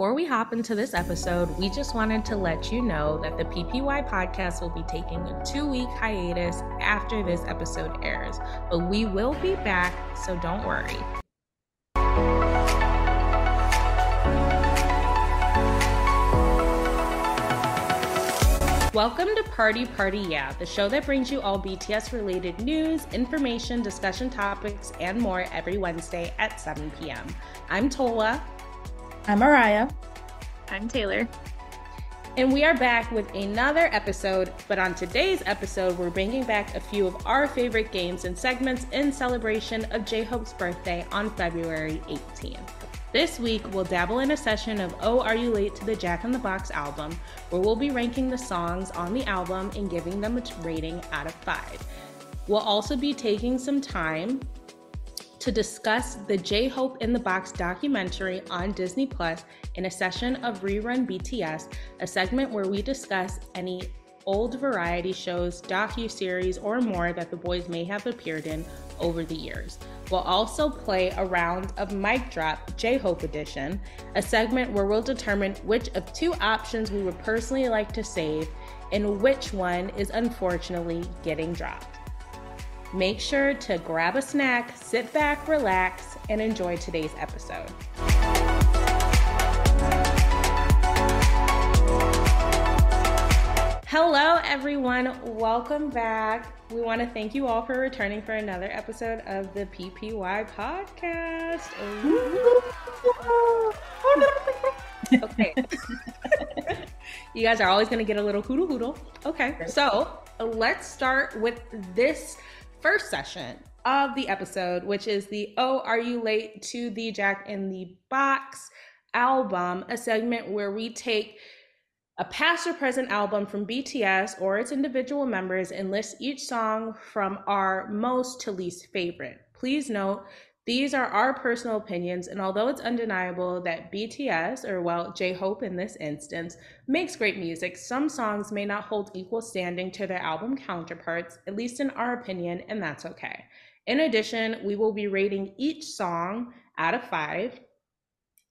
before we hop into this episode, we just wanted to let you know that the PPY podcast will be taking a two week hiatus after this episode airs, but we will be back, so don't worry. Welcome to Party Party Yeah, the show that brings you all BTS related news, information, discussion topics, and more every Wednesday at 7 p.m. I'm Tola. I'm Mariah. I'm Taylor. And we are back with another episode, but on today's episode, we're bringing back a few of our favorite games and segments in celebration of J Hope's birthday on February 18th. This week, we'll dabble in a session of Oh, Are You Late to the Jack in the Box album, where we'll be ranking the songs on the album and giving them a rating out of five. We'll also be taking some time to discuss the J Hope in the Box documentary on Disney Plus in a session of Rerun BTS, a segment where we discuss any old variety shows, docu-series, or more that the boys may have appeared in over the years. We'll also play a round of Mic Drop J Hope Edition, a segment where we'll determine which of two options we would personally like to save and which one is unfortunately getting dropped. Make sure to grab a snack, sit back, relax, and enjoy today's episode. Hello, everyone. Welcome back. We want to thank you all for returning for another episode of the PPY podcast. okay. you guys are always going to get a little hoodle hoodle. Okay. So let's start with this first session of the episode, which is the Oh, Are You Late to the Jack in the Box album, a segment where we take a past or present album from BTS or its individual members and list each song from our most to least favorite. Please note, these are our personal opinions, and although it's undeniable that BTS, or well, J Hope in this instance, makes great music, some songs may not hold equal standing to their album counterparts, at least in our opinion, and that's okay. In addition, we will be rating each song out of five,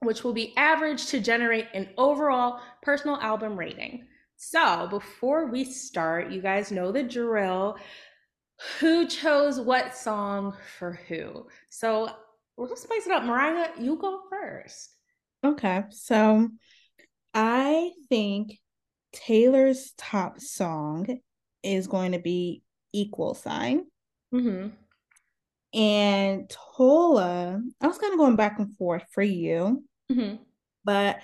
which will be averaged to generate an overall personal album rating. So, before we start, you guys know the drill who chose what song for who. So let's spice it up. Mariah, you go first. Okay. So I think Taylor's top song is going to be Equal Sign. Mm-hmm. And Tola, I was kind of going back and forth for you, mm-hmm. but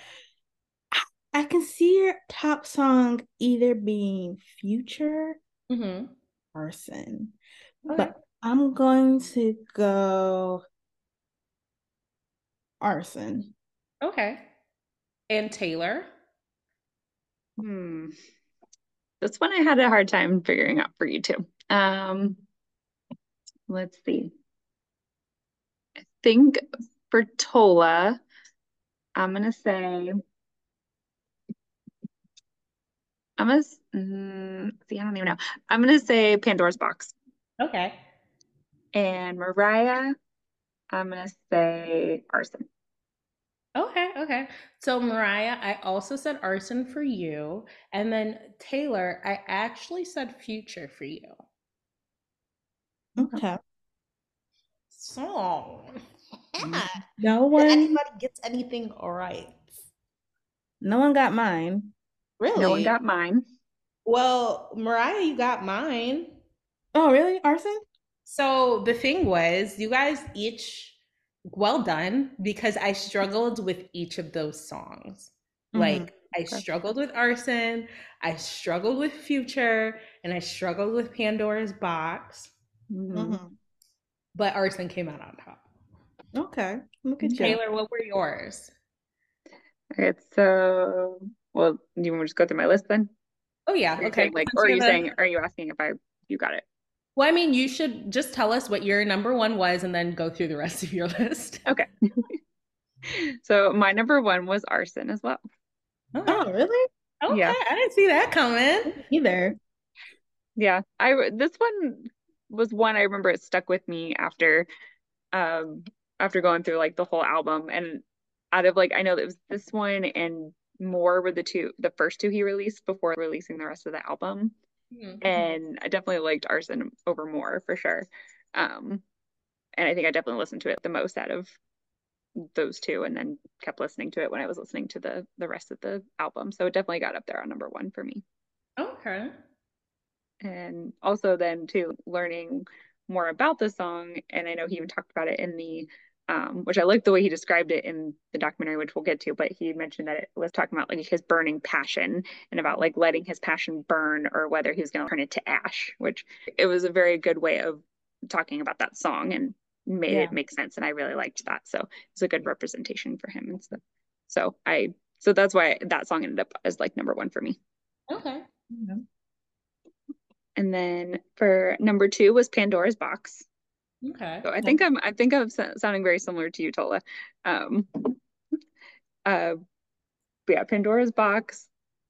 I can see your top song either being Future mm-hmm person. Okay. But I'm going to go arson. Okay. And Taylor? Hmm. This one I had a hard time figuring out for you too. Um let's see. I think for Tola, I'm gonna say I'm gonna mm, see. I don't even know. I'm gonna say Pandora's Box. Okay. And Mariah, I'm gonna say Arson. Okay, okay. So Mariah, I also said arson for you, and then Taylor, I actually said future for you. Okay. So no one anybody gets anything right. No one got mine. Really? No one got mine. Well, Mariah, you got mine. Oh, really? Arson? So the thing was, you guys each well done because I struggled with each of those songs. Mm-hmm. Like I struggled with Arson, I struggled with Future, and I struggled with Pandora's Box. Mm-hmm. mm-hmm. But Arson came out on top. Okay. Look at Taylor, you. what were yours? Okay, so well, do you want to just go through my list then? Oh yeah. Okay. Saying, like, or are you saying? Are you asking if I you got it? Well, I mean, you should just tell us what your number one was, and then go through the rest of your list. Okay. so my number one was arson as well. Oh, oh really? Okay. Yeah. I didn't see that coming either. Yeah, I this one was one I remember it stuck with me after, um, after going through like the whole album, and out of like I know that it was this one and more were the two the first two he released before releasing the rest of the album. Mm-hmm. And I definitely liked Arson over more for sure. Um and I think I definitely listened to it the most out of those two and then kept listening to it when I was listening to the the rest of the album. So it definitely got up there on number 1 for me. Okay. And also then too learning more about the song and I know he even talked about it in the um, which I like the way he described it in the documentary, which we'll get to. But he mentioned that it was talking about like his burning passion and about like letting his passion burn or whether he was going to turn it to ash, which it was a very good way of talking about that song and made yeah. it make sense. And I really liked that. So it's a good representation for him and stuff. So I, so that's why that song ended up as like number one for me. Okay. Mm-hmm. And then for number two was Pandora's Box. Okay. So I think I'm I think I'm sounding very similar to you, Tola. Um uh yeah, Pandora's box.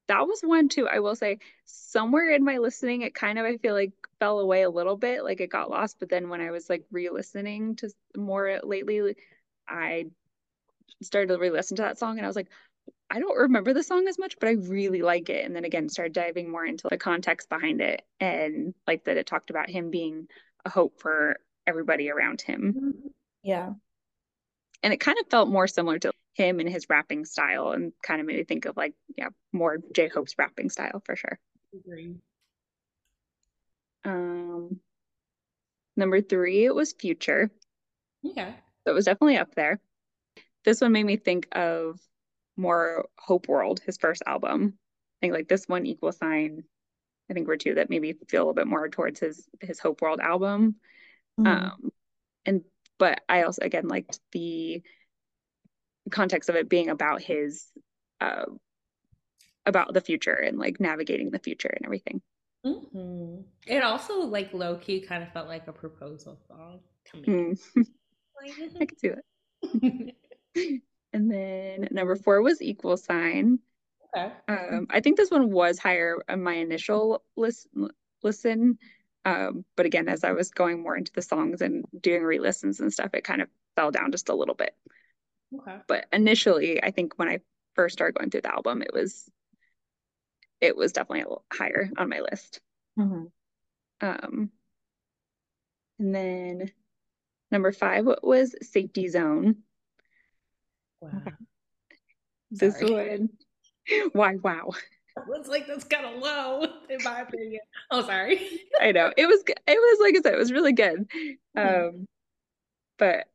That was one too. I will say somewhere in my listening it kind of I feel like fell away a little bit, like it got lost, but then when I was like re-listening to more lately, I started to re-listen to that song and I was like, I don't remember the song as much, but I really like it. And then again, started diving more into the context behind it and like that it talked about him being a hope for everybody around him. Yeah. And it kind of felt more similar to him and his rapping style and kind of made me think of like, yeah, more J Hope's rapping style for sure. Agree. Um number three, it was Future. Yeah. So it was definitely up there. This one made me think of more Hope World, his first album. I think like this one equal sign. I think were two that maybe feel a little bit more towards his his Hope World album. Mm-hmm. Um, and but I also again liked the context of it being about his uh, about the future and like navigating the future and everything. Mm-hmm. It also like low key kind of felt like a proposal song to me. Mm. I could do it. and then number four was equal sign. Okay. Um, I think this one was higher on my initial list, listen um, but again, as I was going more into the songs and doing re-listens and stuff, it kind of fell down just a little bit. Okay. But initially, I think when I first started going through the album, it was it was definitely a little higher on my list. Mm-hmm. Um, and then number five was Safety Zone. Wow. This one, why? Wow. It's like that's kind of low in my opinion. Oh, sorry. I know it was. It was like I said, it was really good. Mm-hmm. Um, but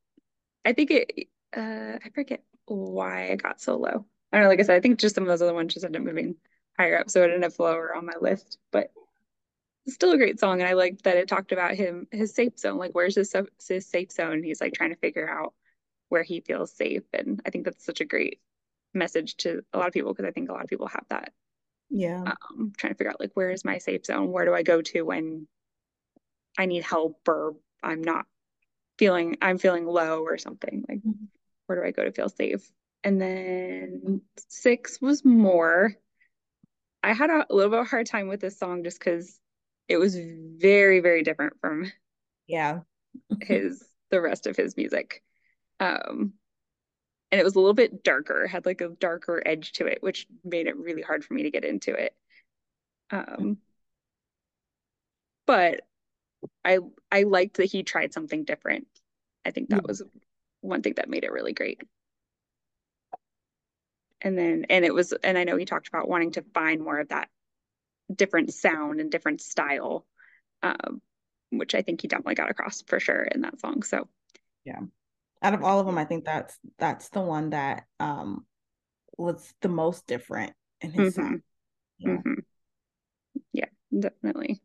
I think it. Uh, I forget why it got so low. I don't know. Like I said, I think just some of those other ones just ended up moving higher up, so it ended up lower on my list. But it's still a great song, and I liked that it talked about him, his safe zone. Like, where's his his safe zone? He's like trying to figure out where he feels safe, and I think that's such a great message to a lot of people because I think a lot of people have that yeah. Um, trying to figure out like where is my safe zone? Where do i go to when i need help or i'm not feeling i'm feeling low or something? Like mm-hmm. where do i go to feel safe? And then six was more. I had a, a little bit of a hard time with this song just because it was very very different from yeah. his the rest of his music. Um and it was a little bit darker, had like a darker edge to it, which made it really hard for me to get into it. Um, but I I liked that he tried something different. I think that was one thing that made it really great. And then and it was and I know he talked about wanting to find more of that different sound and different style, um, which I think he definitely got across for sure in that song. So yeah out of all of them, I think that's that's the one that um was the most different in his mm-hmm. sound. Yeah. Mm-hmm. yeah, definitely.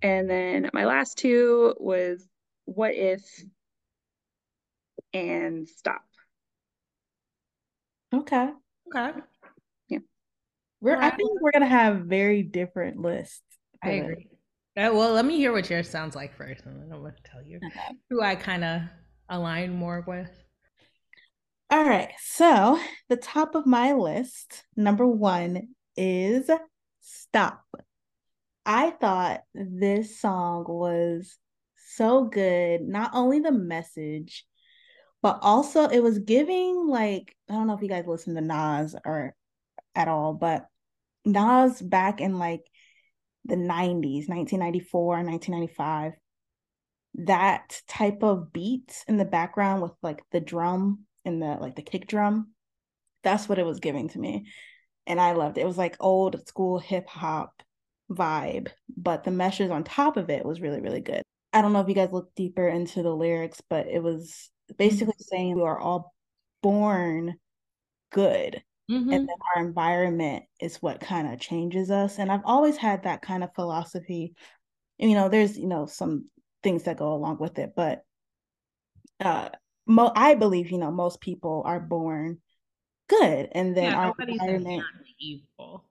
And then my last two was what if and stop. Okay. Okay. Yeah. We're I think we're gonna have very different lists. I agree. Uh, well, let me hear what yours sounds like first, and then I'm going to tell you okay. who I kind of align more with. All right. So, the top of my list, number one, is Stop. I thought this song was so good. Not only the message, but also it was giving like I don't know if you guys listen to Nas or at all, but Nas back in like the 90s, 1994, 1995, that type of beat in the background with like the drum and the like the kick drum, that's what it was giving to me. And I loved it. It was like old school hip hop vibe, but the meshes on top of it was really, really good. I don't know if you guys looked deeper into the lyrics, but it was basically saying we are all born good. Mm-hmm. And then our environment is what kind of changes us. And I've always had that kind of philosophy. You know, there's, you know, some things that go along with it, but uh mo- I believe, you know, most people are born good and then yeah, our environment evil.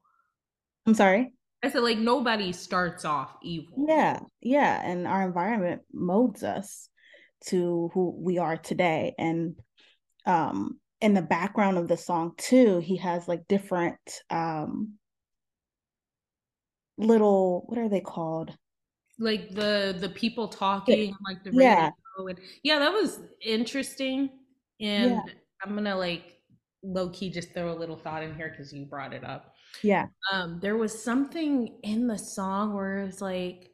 I'm sorry. I said like nobody starts off evil. Yeah, yeah, and our environment molds us to who we are today. And um in the background of the song too, he has like different um little what are they called? Like the the people talking, like the radio yeah. and yeah, that was interesting. And yeah. I'm gonna like low key just throw a little thought in here because you brought it up. Yeah. Um, there was something in the song where it was like,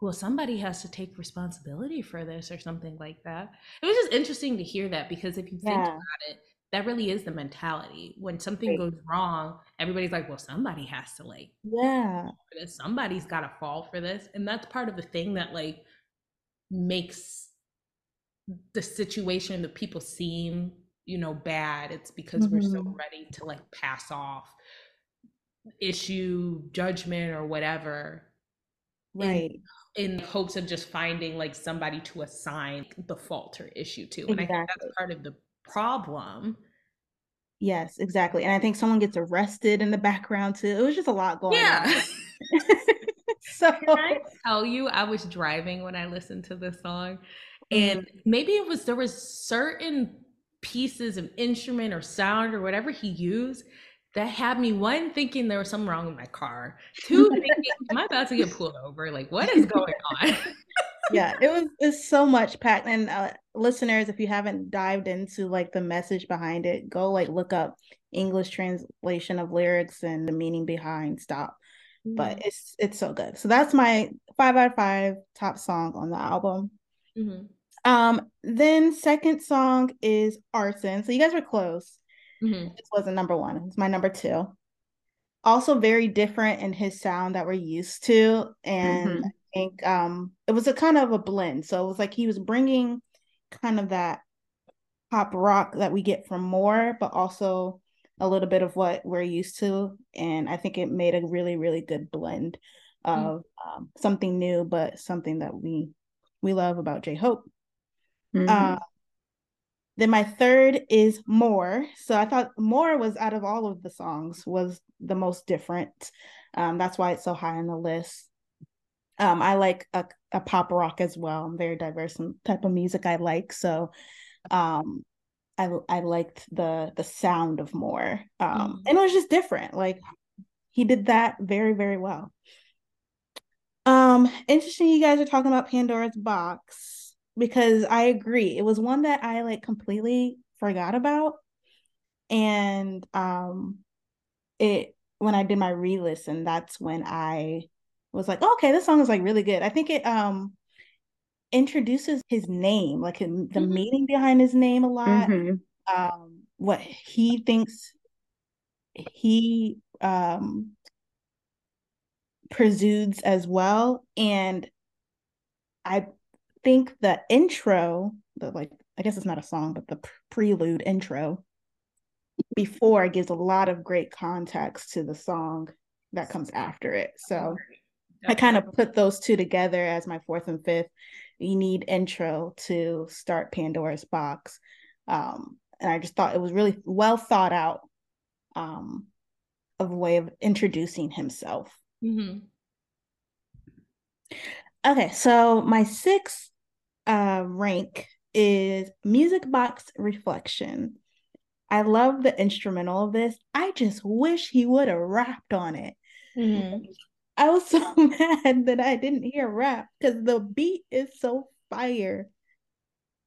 well, somebody has to take responsibility for this or something like that. It was just interesting to hear that because if you think yeah. about it, that really is the mentality. When something right. goes wrong, everybody's like, well, somebody has to like, yeah, somebody's got to fall for this. And that's part of the thing that like makes the situation, the people seem, you know, bad. It's because mm-hmm. we're so mm-hmm. ready to like pass off issue, judgment, or whatever. Right. In, in hopes of just finding like somebody to assign the fault or issue to. And exactly. I think that's part of the problem. Yes, exactly. And I think someone gets arrested in the background too. It was just a lot going yeah. on. so Can I tell you, I was driving when I listened to this song. And mm-hmm. maybe it was there was certain pieces of instrument or sound or whatever he used that had me one thinking there was something wrong with my car, two thinking, am I about to get pulled over? Like, what is going on? Yeah, it was it's so much packed. And uh, listeners, if you haven't dived into like the message behind it, go like look up English translation of lyrics and the meaning behind "Stop." Mm-hmm. But it's it's so good. So that's my five out of five top song on the album. Mm-hmm. Um, then second song is Arson. So you guys were close. Mm-hmm. This wasn't number one. It's my number two. Also very different in his sound that we're used to, and mm-hmm. I think um it was a kind of a blend. So it was like he was bringing kind of that pop rock that we get from more, but also a little bit of what we're used to, and I think it made a really really good blend mm-hmm. of mm-hmm. um, something new, but something that we we love about J Hope. Mm-hmm. Uh, then my third is More. So I thought More was out of all of the songs was the most different. Um, that's why it's so high on the list. Um, I like a, a, pop rock as well. I'm very diverse in type of music I like. So um, I I liked the the sound of More. Um, mm-hmm. and it was just different. Like he did that very, very well. Um, interesting you guys are talking about Pandora's box because I agree. It was one that I like completely forgot about. And um it when I did my re-listen, that's when I was like, oh, okay, this song is like really good. I think it um introduces his name, like the mm-hmm. meaning behind his name a lot. Mm-hmm. Um what he thinks he um presudes as well. And I think the intro, the like, I guess it's not a song, but the prelude intro before gives a lot of great context to the song that comes after it. So I kind of put those two together as my fourth and fifth. You need intro to start Pandora's box. Um, and I just thought it was really well thought out um, of a way of introducing himself. Mm-hmm. Okay, so my sixth uh, rank is Music Box Reflection. I love the instrumental of this. I just wish he would have rapped on it. Mm-hmm. I was so mad that I didn't hear rap because the beat is so fire.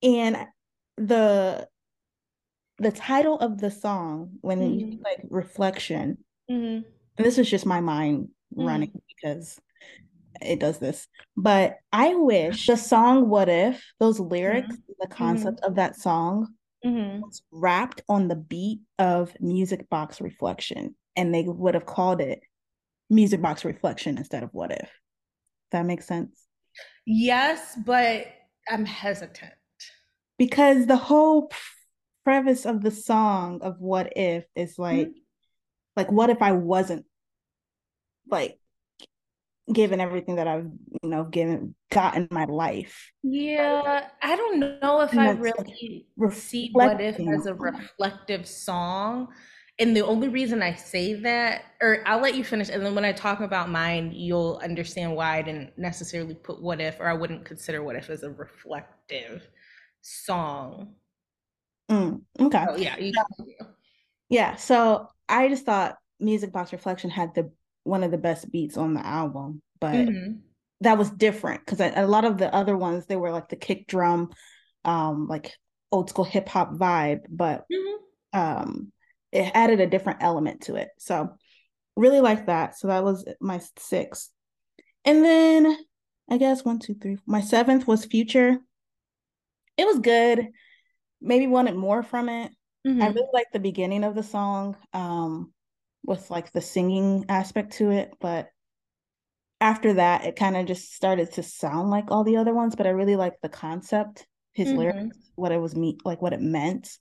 And the the title of the song when Mhm. you like reflection Mhm. and this is just my mind Mhm. running because it does this but i wish the song what if those lyrics the concept of that song was wrapped on the beat of music box reflection and they would have called it music box reflection instead of what if that makes sense Yes, but I'm hesitant. because the whole premise of the song of what if is like Mhm. like what if i wasn't like given everything that i've you know given got in my life Yeah, I don't know if I That's like really see what if as a reflective song. And the only reason I say that, or I'll let you finish, and then when I talk about mine, you'll understand why I didn't necessarily put what if, or I wouldn't consider what if as a reflective song. Mm, okay Oh yeah, you yeah so i just thought music box reflection had the one of the best beats on the album but Mhm. that was different because a lot of the other ones they were like the kick drum um like old school hip hop vibe but Mhm. um it added a different element to it. So really like that. So that was my sixth. And then i guess one two three my seventh was future. It was good. Maybe wanted more from it. I Mhm. really like the beginning of the song um with like the singing aspect to it but after that it kind of just started to sound like all the other ones but i really like the concept his Mhm. lyrics what it was me like what it meant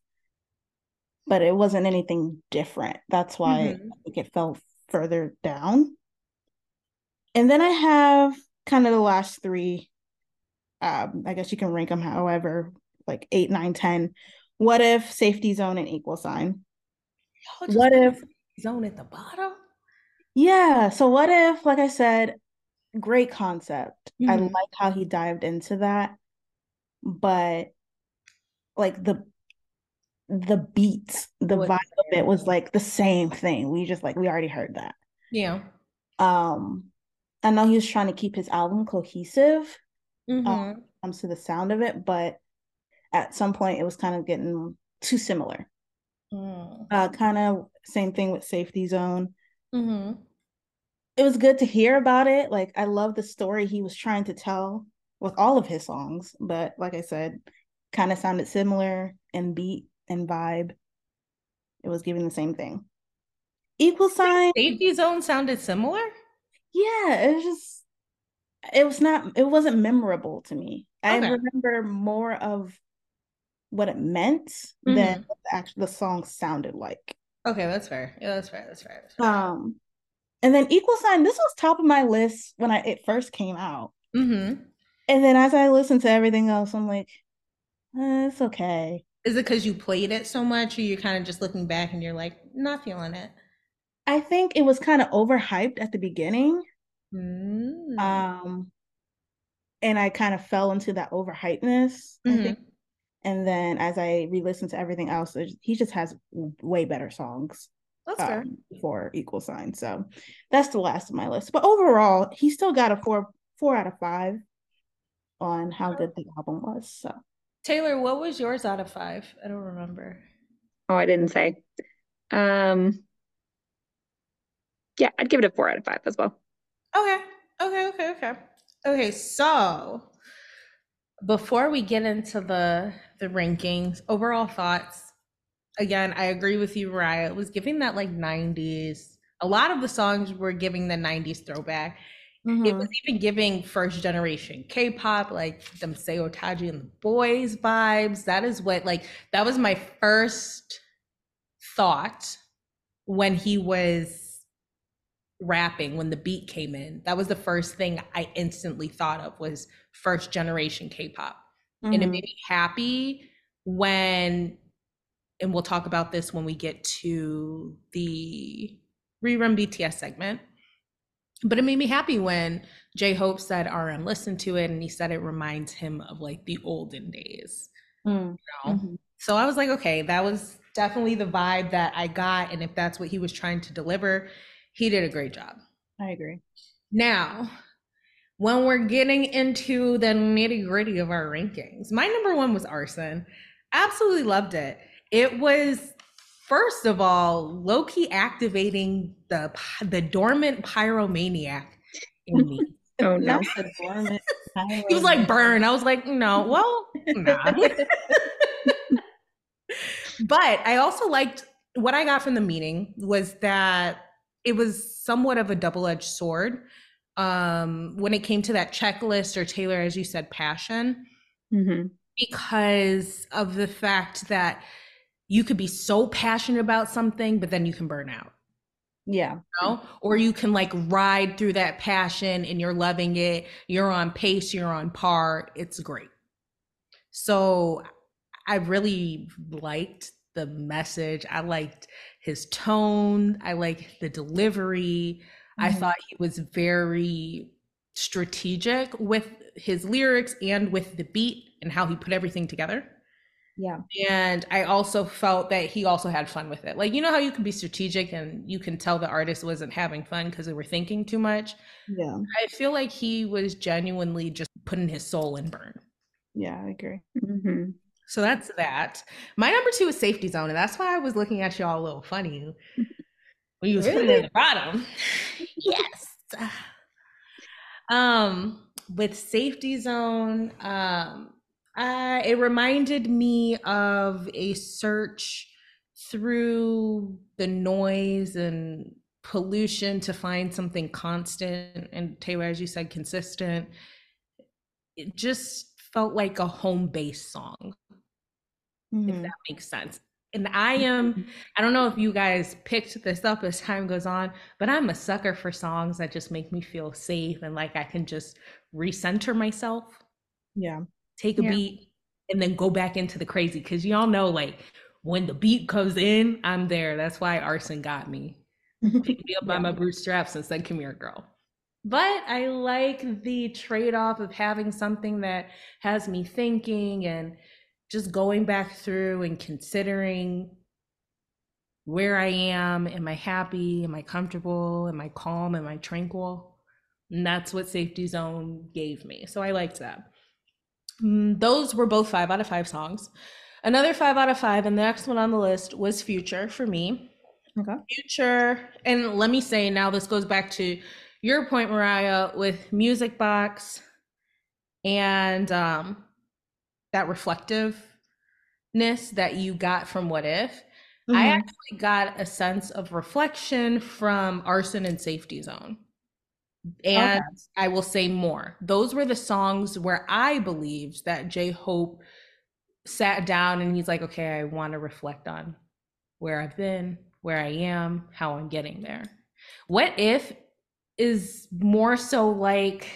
but it wasn't anything different that's why Mhm. i think it fell further down and then i have kind of the last three um i guess you can rank them however like eight nine ten what if safety zone and equal sign What if- zone at the bottom? Yeah. So what if, like I said, great concept. I Mhm. like how he dived into that, but like the the beats, the Was vibe of it was like the same thing. We just like we already heard that. Yeah. Um, I know he was trying to keep his album cohesive Mhm. comes to the sound of it, but at some point it was kind of getting too similar. Mm. Uh, kind of same thing with Safety Zone. Mm-hmm. it was good to hear about it. Like I love the story he was trying to tell with all of his songs, but like I said, kind of sounded similar in beat and vibe. It was giving the same thing. Equal sign, Safety zone sounded similar? yeah, it was just it was not it wasn't memorable to me. I remember more of what it meant Mhm. than what the actual the song sounded like. Okay, that's fair. Yeah, that's fair. That's fair. That's fair. Um and then equal sign, this was top of my list when I it first came out. mm-hmm. And then as I listened to everything else, I'm like, eh, it's okay. Is it because you played it so much, or you're kind of just looking back and you're like, not feeling it? I think it was kind of overhyped at the beginning. Mm. Um, and I kind of fell into that overhypeness, I Mhm. think. And then as I re-listened to everything else, he just has way better songs That's fair. um, for Equal Sign. So that's the last of my list. But overall, he still got a four four out of five on how good the album was. So Taylor, what was yours out of five? I don't remember. Oh, I didn't say. Um, yeah, I'd give it a four out of five as well. Okay. Okay. Okay. Okay. Okay. So before we get into the the rankings, overall thoughts. Again, I agree with you, Mariah. It was giving that like 90s. A lot of the songs were giving the 90s throwback. It Mhm. was even giving first generation K-pop, like them Seo Taiji and the boys vibes. That is what like that was my first thought when he was rapping, when the beat came in. That was the first thing I instantly thought of was first generation K-pop. And it Mhm. made me happy when and we'll talk about this when we get to the rerun BTS segment. But it made me happy when J Hope said RM listened to it and he said it reminds him of like the olden days. Mm, you know? mhm. So I was like, okay, that was definitely the vibe that I got. And if that's what he was trying to deliver, he did a great job. I agree. Now, when we're getting into the nitty gritty of our rankings, my number one was Arson. Absolutely loved it. It was first of all low key activating the the dormant pyromaniac in me. oh no. he was like burn. I was like, no, well, nah. but I also liked what I got from the meeting was that it was somewhat of a double-edged sword um when it came to that checklist or taylor as you said passion mm-hmm. because of the fact that you could be so passionate about something but then you can burn out. Yeah. You know? or you can like ride through that passion and you're loving it. You're on pace you're on par. It's great. So i really liked the message. I liked his tone. I liked the delivery. Mm-hmm. i thought he was very strategic with his lyrics and with the beat and how he put everything together yeah. And I also felt that he also had fun with it. Like, you know how you can be strategic and you can tell the artist wasn't having fun because they were thinking too much? Yeah. I feel like he was genuinely just putting his soul in burn. Yeah, I agree. Mm-hmm. So that's that. My number two is Safety Zone. And that's why I was looking at y'all a little funny when you was really? putting it at the bottom. yes. Um, with Safety Zone, um, uh, it reminded me of a search through the noise and pollution to find something constant and Taylor, as you said, consistent. It just felt like a home base song, mm-hmm. if that makes sense. And I am, mm-hmm. I don't know if you guys picked this up as time goes on, but I'm a sucker for songs that just make me feel safe and like I can just recenter myself. Yeah take a yeah. beat, and then go back into the crazy. Cause y'all know, like, when the beat comes in, I'm there. That's why Arson got me. Picked me up yeah. by my bootstraps and said, Come here, girl. But I like the trade off of having something that has me thinking and just going back through and considering where I am. Am I happy? Am I comfortable? Am I calm? Am I tranquil? And that's what Safety Zone gave me. So I liked that. Mm, those were both five out of five songs. Another five out of five, and the next one on the list was Future for me. Okay. Future, and let me say now, this goes back to your point, Mariah, with Music Box and um, that reflectiveness that you got from What If. Mm-hmm. I actually got a sense of reflection from Arson and Safety Zone. And okay. I will say more. Those were the songs where I believed that J Hope sat down and he's like, okay, I want to reflect on where I've been, where I am, how I'm getting there. What if is more so like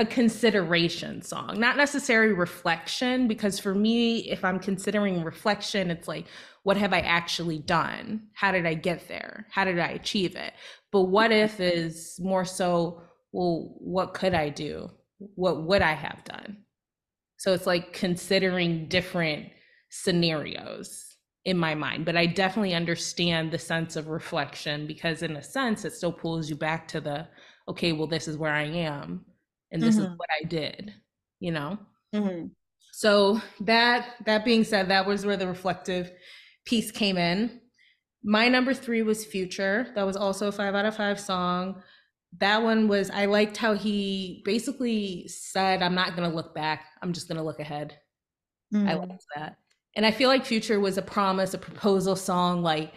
a consideration song, not necessarily reflection, because for me, if I'm considering reflection, it's like, what have I actually done? How did I get there? How did I achieve it? But what if is more so, well, what could I do? What would I have done? So it's like considering different scenarios in my mind. But I definitely understand the sense of reflection because, in a sense, it still pulls you back to the, okay, well, this is where I am and this mm-hmm. is what I did, you know? Mm-hmm. So that that being said, that was where the reflective piece came in. My number three was Future. That was also a five out of five song. That one was, I liked how he basically said, I'm not to look back. I'm just to look ahead. Mm. I liked that. And I feel like Future was a promise, a proposal song, like,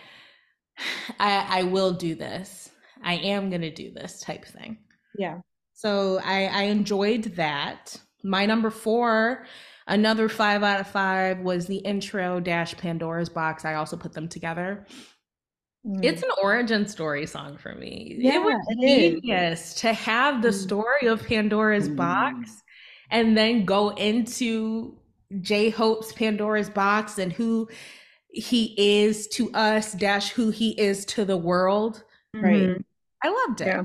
I, I will do this. I am to do this type thing. Yeah. So I, I enjoyed that. My number four Another five out of five was the intro dash Pandora's box. I also put them together. Mm. It's an origin story song for me. Yeah, it was it genius is. to have the mm. story of Pandora's mm. box and then go into J Hope's Pandora's box and who he is to us dash who he is to the world. Right. Mm-hmm. I loved it. Yeah.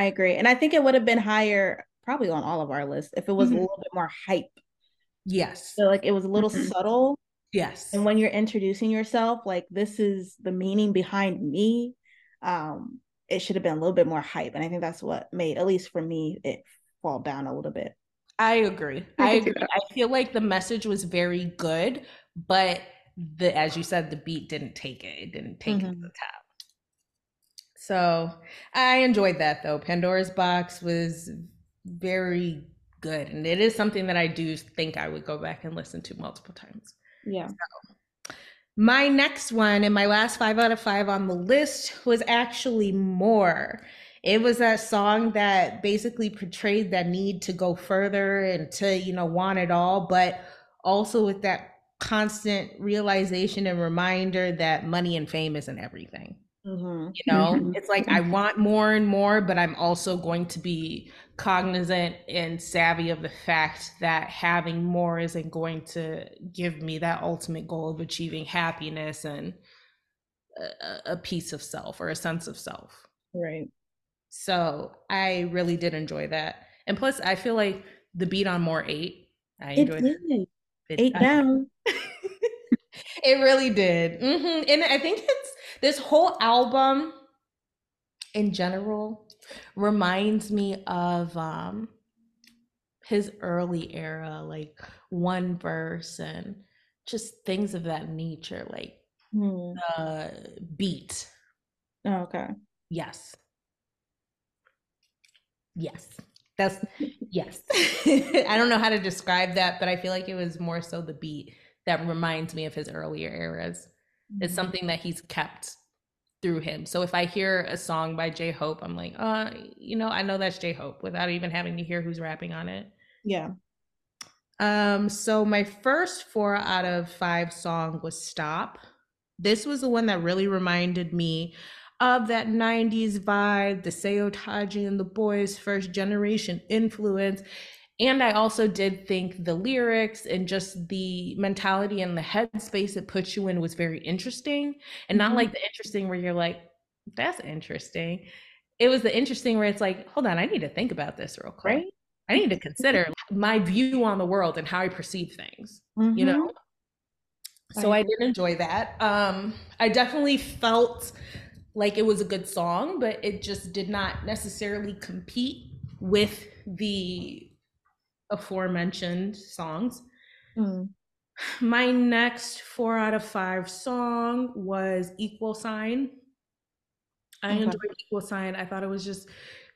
I agree. And I think it would have been higher probably on all of our lists if it was mm-hmm. a little bit more hype Yes. So like it was a little mm-hmm. subtle. Yes. And when you're introducing yourself, like this is the meaning behind me, um, it should have been a little bit more hype. And I think that's what made, at least for me, it fall down a little bit. I agree. I, agree. I feel like the message was very good, but the as you said, the beat didn't take it. It didn't take mm-hmm. it to the top. So I enjoyed that though. Pandora's Box was very good, and it is something that I do think I would go back and listen to multiple times. Yeah. So, my next one and my last five out of five on the list was actually more. It was that song that basically portrayed that need to go further and to, you know, want it all, but also with that constant realization and reminder that money and fame isn't everything. Mm-hmm. You know, mm-hmm. it's like I want more and more, but I'm also going to be cognizant and savvy of the fact that having more isn't going to give me that ultimate goal of achieving happiness and a, a piece of self or a sense of self. Right. So I really did enjoy that. And plus, I feel like the beat on more ate. I enjoyed it. It, ate down. it really did. Mm-hmm. And I think it's this whole album in general reminds me of um his early era, like one verse and just things of that nature, like hmm. the beat. Oh, okay. Yes. Yes. That's yes. I don't know how to describe that, but I feel like it was more so the beat that reminds me of his earlier eras. Mm-hmm. It's something that he's kept through him. So if I hear a song by J Hope, I'm like, uh, you know, I know that's J Hope without even having to hear who's rapping on it. Yeah. Um, so my first four out of five song was Stop. This was the one that really reminded me of that 90s vibe, the Seo Taiji and the boys, first generation influence. And I also did think the lyrics and just the mentality and the headspace it puts you in was very interesting. And not mm-hmm. like the interesting where you're like, that's interesting. It was the interesting where it's like, hold on, I need to think about this real quick. Right? I need to consider my view on the world and how I perceive things, mm-hmm. you know? So I did enjoy that. Um, I definitely felt like it was a good song, but it just did not necessarily compete with the aforementioned songs. Mm. My next four out of five song was Equal Sign. I okay. enjoyed Equal Sign. I thought it was just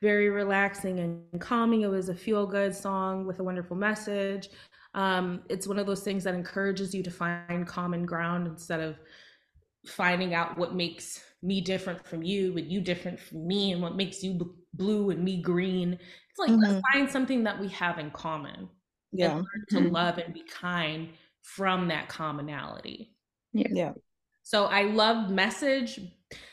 very relaxing and calming. It was a feel good song with a wonderful message. Um, it's one of those things that encourages you to find common ground instead of finding out what makes me different from you and you different from me and what makes you blue and me green it's like mm-hmm. let's find something that we have in common yeah to mm-hmm. love and be kind from that commonality yeah yeah so i love message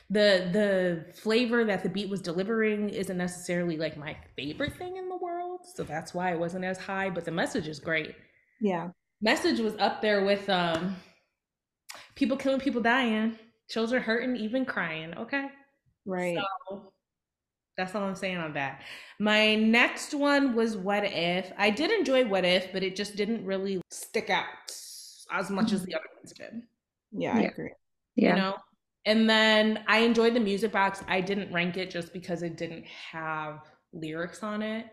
the the flavor that the beat was delivering isn't necessarily like my favorite thing in the world so that's why it wasn't as high but the message is great yeah message was up there with um people killing people dying children hurting, even crying. Okay. Right. So that's all I'm saying on that. My next one was What If. I did enjoy What If, but it just didn't really stick out as much as the other ones did. Yeah, I agree. Yeah. You know? And then I enjoyed the music box. I didn't rank it just because it didn't have lyrics on it,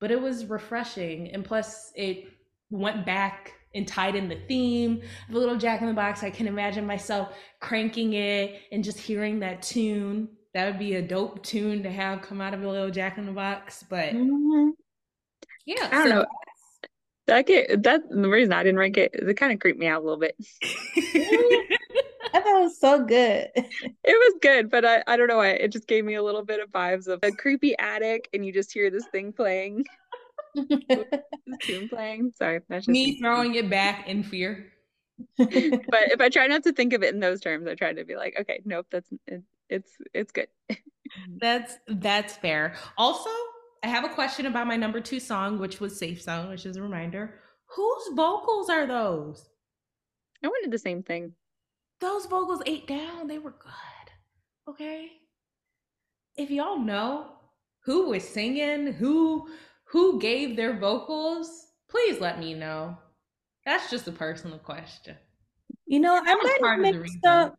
but it was refreshing. And plus, it went back and tied in the theme of a little Jack in the Box. I can imagine myself cranking it and just hearing that tune. That would be a dope tune to have come out of a little Jack in the Box. But mm-hmm. yeah, I don't so know. That get that the reason I didn't rank it is it kind of creeped me out a little bit. I thought it was so good. It was good, but I, I don't know why. It just gave me a little bit of vibes of a creepy attic and you just hear this thing playing. tune playing. Sorry, that's just me throwing it back in fear. but if I try not to think of it in those terms, I try to be like, okay, nope, that's it, it's it's good. that's that's fair. Also, I have a question about my number two song, which was Safe Zone, which is a reminder. Whose vocals are those? I wanted the same thing. Those vocals ate down. They were good. Okay. If y'all know who was singing, who who gave their vocals, please let me know. That's just a personal question. You know, I might have mixed up.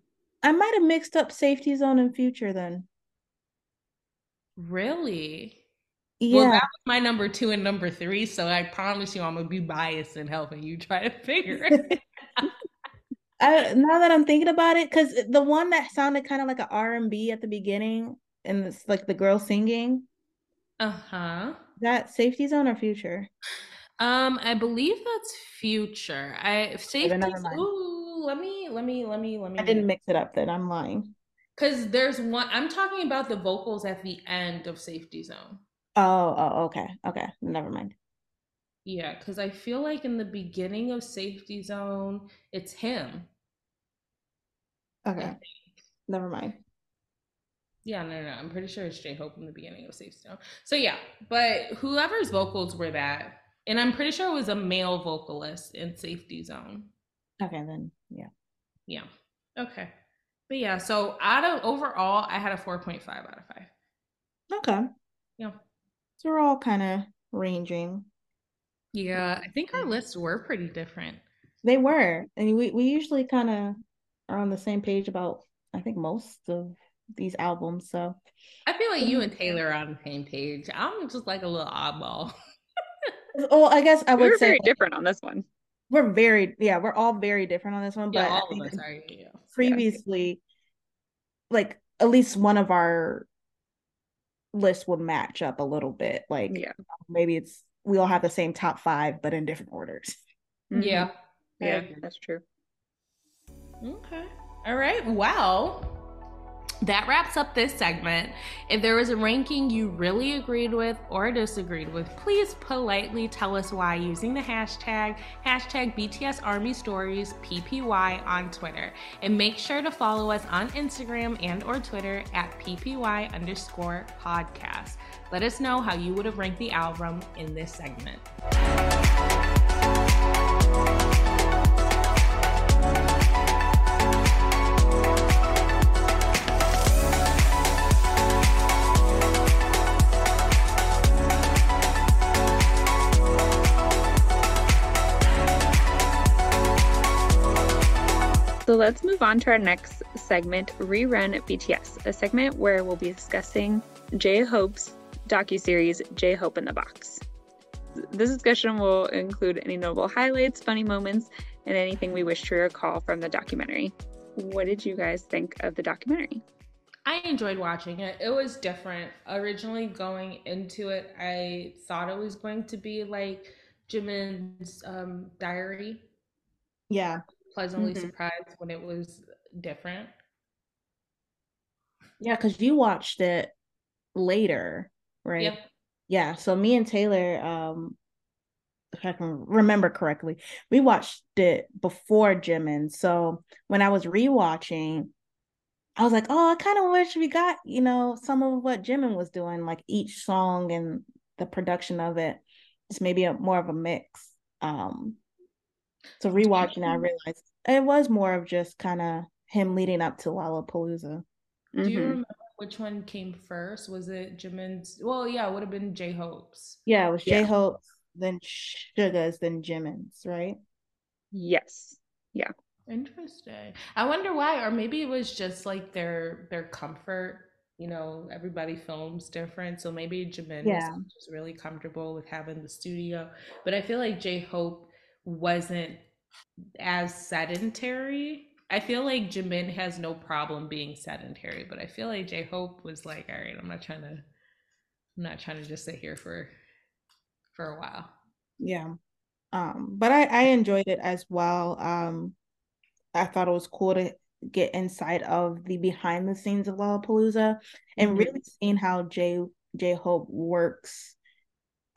I might have mixed up Safety Zone and Future then. Really? Yeah. Well, that was my number two and number three, so I promise you I'm gonna be biased in helping you try to figure it. I, now that I'm thinking about it, because the one that sounded kind of like an R&B at the beginning, and it's like the girl singing. Uh-huh. That Safety Zone or Future? Um, I believe that's Future. I safety. never mind. Ooh, let me, let me, let me, let me. I didn't mix it up. Then I'm lying. Because there's one. I'm talking about the vocals at the end of Safety Zone. Oh, oh, okay, okay. Never mind. Yeah, because I feel like in the beginning of Safety Zone, it's him. Okay. Never mind. Yeah, no, no, I'm pretty sure it's J Hope in the beginning of Safety Zone. So yeah, but whoever's vocals were that, and I'm pretty sure it was a male vocalist in Safety Zone. Okay, then yeah. Yeah. Okay. But yeah, so out of overall, I had a 4.5 out of 5. Okay. Yeah. So we're all kind of ranging. Yeah, I think our lists were pretty different. They were. And we, we usually kind of are on the same page about, I think, most of these albums. So I feel like you and Taylor are on the same page. I'm just like a little oddball. well, I guess I would we're say very different on this one. We're very, yeah, we're all very different on this one. Yeah, but all of us are. Yeah. Previously, like at least one of our lists would match up a little bit. Like yeah. maybe it's we all have the same top five, but in different orders. Mm-hmm. Yeah. Yeah, that's true. Okay. All right. Well, that wraps up this segment. If there was a ranking you really agreed with or disagreed with, please politely tell us why using the hashtag hashtag BTS Army Stories PPY on Twitter. And make sure to follow us on Instagram and or Twitter at PPY underscore podcast. Let us know how you would have ranked the album in this segment. So let's move on to our next segment, Rerun BTS, a segment where we'll be discussing J Hope's docu-series J Hope in the Box. This discussion will include any notable highlights, funny moments, and anything we wish to recall from the documentary. What did you guys think of the documentary? I enjoyed watching it. It was different. Originally going into it, I thought it was going to be like Jimin's um, diary. Yeah pleasantly mm-hmm. surprised when it was different. Yeah, because you watched it later, right? Yeah. Yeah. So me and Taylor, um, if I can remember correctly, we watched it before Jimin. So when I was rewatching, I was like, oh, I kind of wish we got, you know, some of what Jimin was doing, like each song and the production of it. It's maybe a more of a mix. Um, so rewatching, I realized it was more of just kind of him leading up to Lollapalooza. Do mm-hmm. you remember which one came first? Was it Jimin's? Well, yeah, it would have been J Hope's. Yeah, it was J Hope's, then Suga's, then Jimin's, right? Yes. Yeah. Interesting. I wonder why, or maybe it was just like their their comfort. You know, everybody films different, so maybe Jimin yeah. was just really comfortable with having the studio. But I feel like J Hope wasn't as sedentary. I feel like Jimin has no problem being sedentary, but I feel like J Hope was like, all right, I'm not trying to I'm not trying to just sit here for for a while. Yeah. Um, but I, I enjoyed it as well. Um I thought it was cool to get inside of the behind the scenes of Lollapalooza and mm-hmm. really seeing how J J Hope works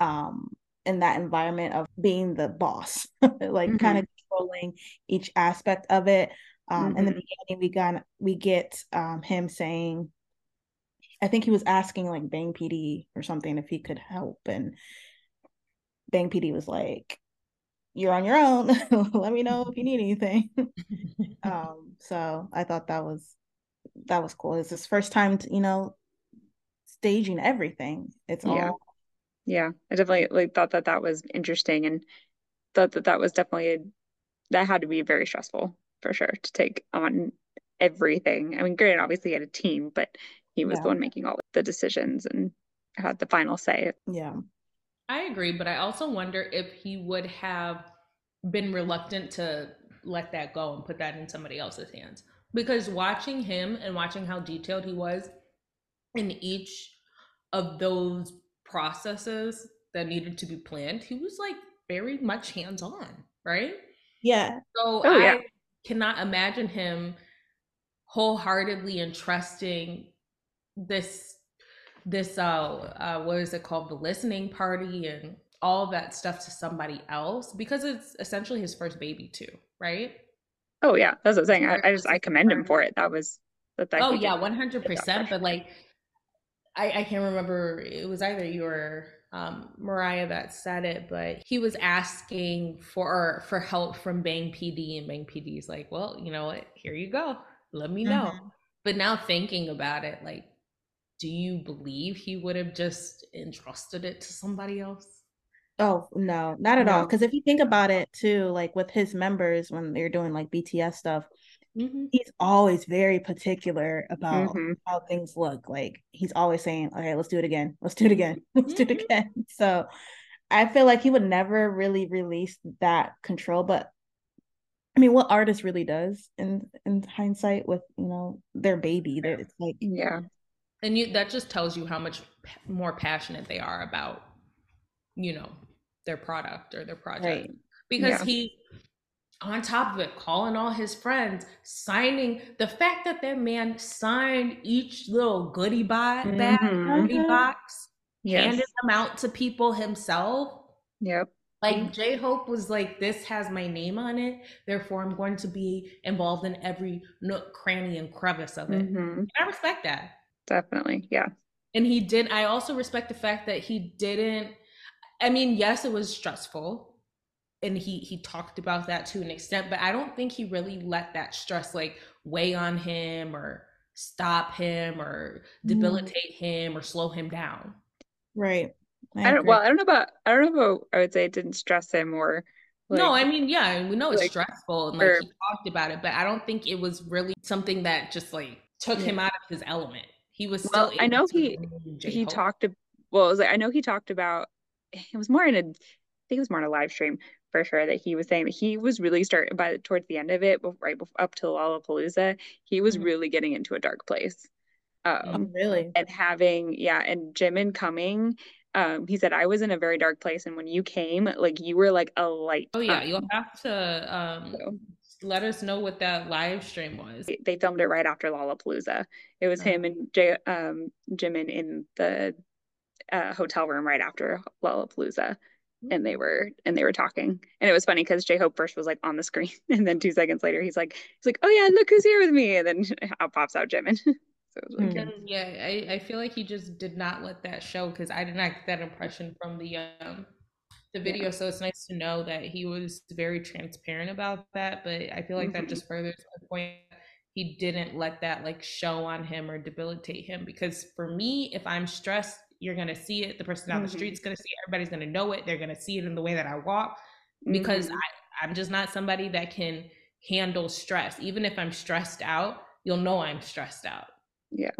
um in that environment of being the boss, like mm-hmm. kind of controlling each aspect of it. Um, mm-hmm. In the mm-hmm. beginning, we got we get um, him saying, I think he was asking like Bang PD or something if he could help, and Bang PD was like, "You're on your own. Let me know if you need anything." um, so I thought that was that was cool. It's his first time, to, you know, staging everything. It's yeah. all yeah i definitely like thought that that was interesting and thought that that was definitely a, that had to be very stressful for sure to take on everything i mean granted obviously he had a team but he was yeah. the one making all the decisions and had the final say. Yeah. I agree, but I also wonder if he would have been reluctant to let that go and put that in somebody else's hands. Because watching him and watching how detailed he was in each of those processes that needed to be planned, he was like very much hands on, right? Yeah. So Oh, I yeah. cannot imagine him wholeheartedly entrusting this this uh, uh what is it called the listening party and all that stuff to somebody else because it's essentially his first baby too right Oh yeah, that's what I'm saying. I, I just I commend him for it. That was that. I oh yeah 100% but like i i can't remember it was either you or um mariah that said it but he was asking for for help from bang pd and bang PD is like well you know what? Here you go. Let me know. Mhm. but now thinking about it like do you believe he would have just entrusted it to somebody else? Oh, no, not at all. Because if you think about it too, like with his members when they're doing like BTS stuff, mm-hmm. he's always very particular about Mhm. how things look. Like he's always saying, "Okay, let's do it again. Let's do it again. Let's do it Mhm. again." So I feel like he would never really release that control. But I mean, what artist really does in in hindsight with you know their baby? That it's like Yeah. and you that just tells you how much more passionate they are about you know their product or their project right. because Yeah. he on top of it calling all his friends signing the fact that that man signed each little goodie bag, bag Mhm. goodie Mhm. box Yes. handed them out to people himself Yep. like J Hope was like, this has my name on it, therefore I'm going to be involved in every nook, cranny, and crevice of it. Mhm. And I respect that. Definitely. Yeah. And he did. I also respect the fact that he didn't. I mean, yes, it was stressful, and he he talked about that to an extent, but I don't think he really let that stress like weigh on him or stop him or mm. debilitate him or slow him down. Right. I don't. Well, I don't know about. I don't know about. I would say it didn't stress him or. no, I mean, yeah, and we know it's like, stressful, and like or- he talked about it, but I don't think it was really something that just like took him out of his element. He was still. Well, I know he- he talked. ab- Well, it was like, I know he talked about. It was more in a. I think it was more in a live stream for sure that he was saying that he was really starting by towards the end of it, right bef- up to Lollapalooza, he was Mhm. really getting into a dark place. Um, Mhm. really. and having yeah and Jim Jimin coming um he said I was in a very dark place and when you came like you were like a light Oh yeah, um, you'll have to um so let us know what that live stream was. they- they filmed it right after Lollapalooza it was him and J um Jimin in the uh, hotel room right after Lollapalooza and they were and they were talking and it was funny because J-Hope first was like on the screen and then two seconds later he's like he's like oh yeah look who's here with me and then out pops out Jimin so it was really Hmm. cute yeah, I, I feel like he just did not let that show because I did not get that impression from the um the video. So it's nice to know that he was very transparent about that. But I feel like Mhm. that just furthers the point he didn't let that like show on him or debilitate him. Because for me, if I'm stressed, you're gonna see it. The person down the Mhm. street's gonna see it. Everybody's gonna know it. They're gonna see it in the way that I walk. because Mhm. I, I'm just not somebody that can handle stress. Even if I'm stressed out, you'll know I'm stressed out. Yeah.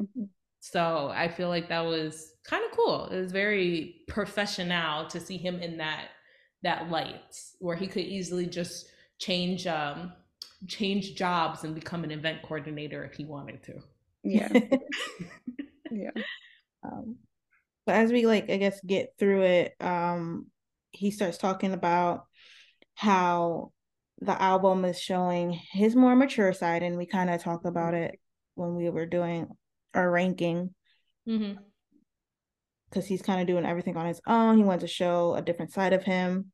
So I feel like that was kind of cool. It was very professional to see him in that that light where he could easily just change um change jobs and become an event coordinator if he wanted to. yeah yeah Um, but as we like, I guess, get through it, um, he starts talking about how the album is showing his more mature side, and we kind of talked about it when we were doing our ranking Mm-hmm. because he's kind of doing everything on his own. He wanted to show a different side of him.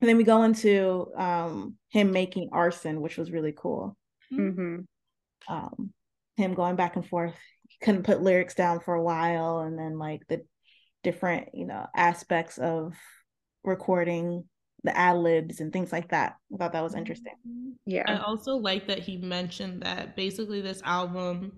And then we go into um him making arson, which was really cool. hmm um him going back and forth he couldn't put lyrics down for a while and then like the different you know aspects of recording the ad libs and things like that i thought that was interesting mm-hmm. Yeah. I also like that he mentioned that basically this album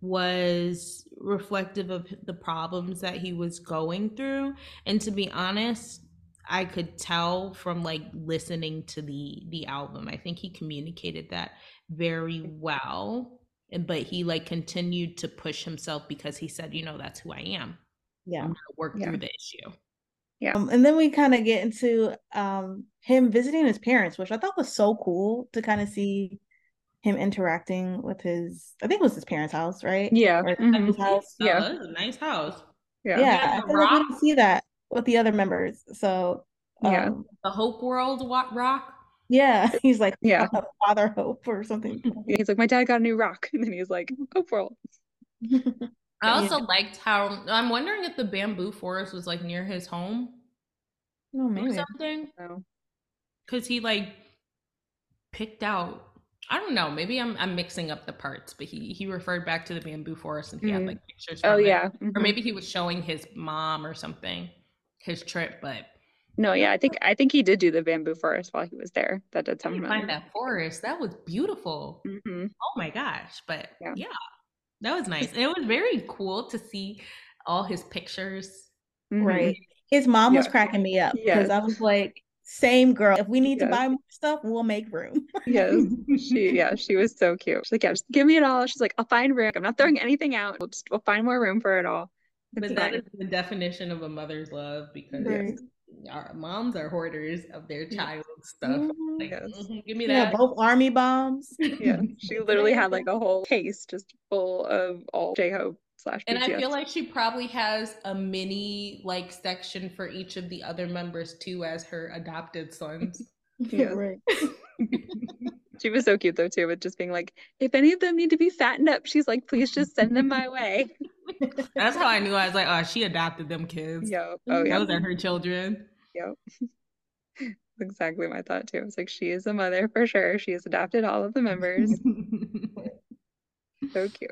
was reflective of the problems that he was going through. And to be honest, I could tell from like listening to the the album. I think he communicated that very well. And but he like continued to push himself because he said, you know, that's who I am. Yeah. I'm gonna work Yeah. through the issue. Yeah. Um, and then we kind of get into um him visiting his parents, which I thought was so cool to kind of see him interacting with his I think it was his parents' house, right? Yeah. Or Mhm. his house. So Yeah. this is a nice house. Yeah. Yeah, Yeah, I feel like we rock. didn't see that with the other members. So Yeah. um, The Hope World wa- rock. yeah, he's like Yeah. Father Hope or something. He's like, my dad got a new rock. And then he's like, Hope world. I Yeah. also liked how I'm wondering if the bamboo forest was like near his home or maybe. something. Because he like picked out. I don't know. Maybe I'm I'm mixing up the parts, but he he referred back to the bamboo forest and he had Mhm. like pictures. Oh, yeah. or mhm. maybe he was showing his mom or something his trip. But No, yeah. I think I think he did do the bamboo forest while he was there. That did sound find that forest. That was beautiful. hmm Oh my gosh! But Yeah. yeah, that was nice. And it was very cool to see all his pictures. Mm-hmm. Right. His mom was cracking me up because Yes. I was like, same girl. If we need to buy more stuff, we'll make room. Yes. She yeah, she was so cute. She's like, yeah, just give me it all. She's like, I'll find room. I'm not throwing anything out. We'll just we'll find more room for it all. But It's that fine. is the definition of a mother's love because Right. Our moms are hoarders of their child stuff. Like, Yes. "Mhm, give me Yeah, that. both army bombs. Yeah. She literally had like a whole case just full of all J-Hope slash And I feel like she probably has a mini like section for each of the other members too as her adopted sons. Yes. right. She was so cute though too, with just being like, if any of them need to be fattened up, she's like, please just send them my way. That's how I knew I was like, oh, she adopted them kids. Yo, oh yeah, Those are her children. Yep. Exactly my thought too. I was like, she is a mother for sure. She has adopted all of the members. So cute.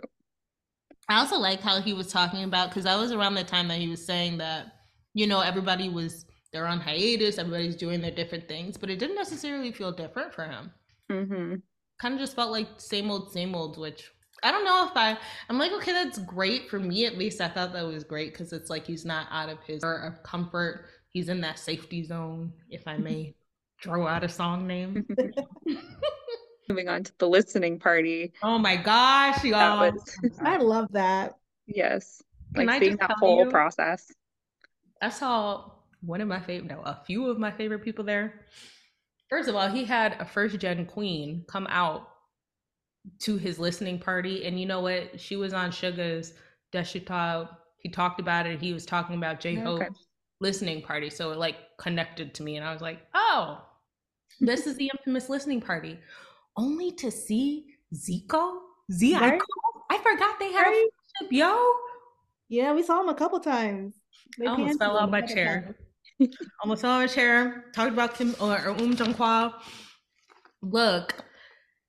I also like how he was talking about because that was around the time that he was saying that you know everybody was they're on hiatus, everybody's doing their different things, but it didn't necessarily feel different for him. Hmm Kind of just felt like same old, same old. Which I don't know if I. I'm like, okay, that's great for me. At least I thought that was great because it's like he's not out of his or of comfort. He's in that safety zone, if I may throw out a song name. Moving on to the listening party. oh my gosh, y'all! was I love that. yes, Can like I seeing just that whole you- process. I saw one of my favorite, no, a few of my favorite people there. First of all, he had a first gen queen come out to his listening party, and you know what? She was on Suga's Suchwita. He talked about it. He was talking about J Hope Okay. listening party, so it like connected to me, and I was like, oh, this is the infamous listening party. Only to see Zico, Zico. Right? I forgot they had Right? a friendship, yo. Yeah, we saw him a couple times. They I almost fell out my chair. times. Almost fell out my chair. Talked about Kim or, or Um Jung Hwa. Look,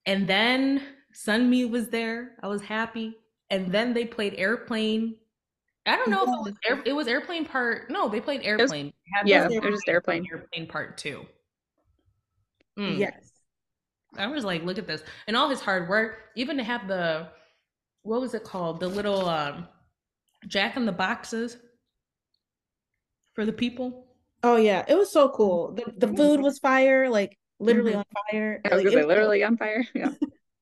and then Sunmi was there. I was happy. And then they played Airplane. I don't know if it was air, it was Airplane Part. No, they played Airplane. They had yeah, it was just airplane. Airplane Part Two. Mm. Yes. I was like, look at this. And all his hard work, even to have the what was it called? The little um Jack in the boxes for the people. Oh yeah, it was so cool. The the food was fire, like literally Mhm. on fire. I was Like, gonna it, say, literally on fire. Yeah.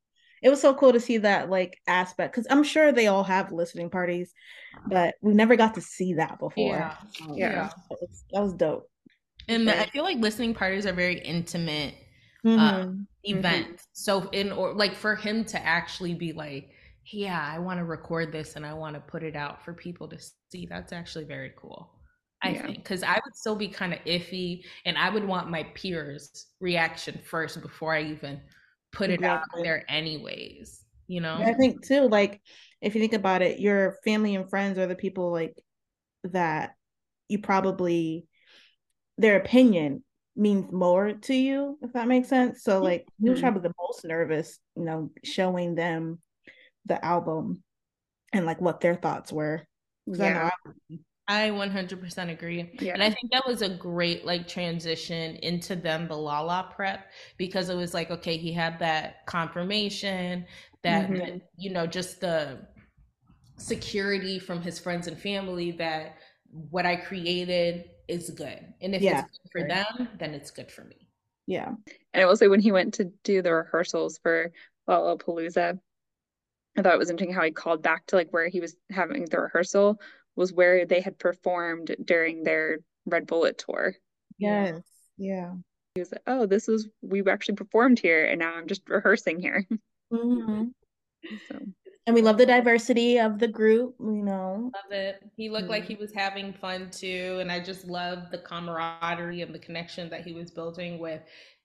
it was so cool to see that like aspect because I'm sure they all have listening parties, but we never got to see that before. Yeah. Um, Yeah. that was, that was dope. And I feel like listening parties are very intimate Mhm. events. So in or like for him to actually be like, yeah, I want to record this and I want to put it out for people to see. That's actually very cool. I Yeah. think because I would still be kind of iffy, and I would want my peers' reaction first before I even put it out there, anyways. You know? I think too, like if you think about it, your family and friends are the people like that you probably their opinion means more to you, if that makes sense. So like he was Mhm. probably the most nervous, you know, showing them the album and like what their thoughts were. 'Cause I know I- I 100% agree. Yeah. And I think that was a great like transition into them the Lala prep because it was like okay, he had that confirmation that, Mhm. that you know just the security from his friends and family that what I created is good. And if Yeah, it's good for sure. them, then it's good for me. yeah. And I will say when he went to do the rehearsals for Lollapalooza, I thought it was interesting how he called back to like where he was having the rehearsal was where they had performed during their Red Bullet tour. Yes. Yeah. He was like, "Oh, this is we actually performed here, and now I'm just rehearsing here." Mm-hmm. so. And we love the diversity of the group, you know. Love it. He looked mm-hmm. like he was having fun too, and I just love the camaraderie and the connection that he was building with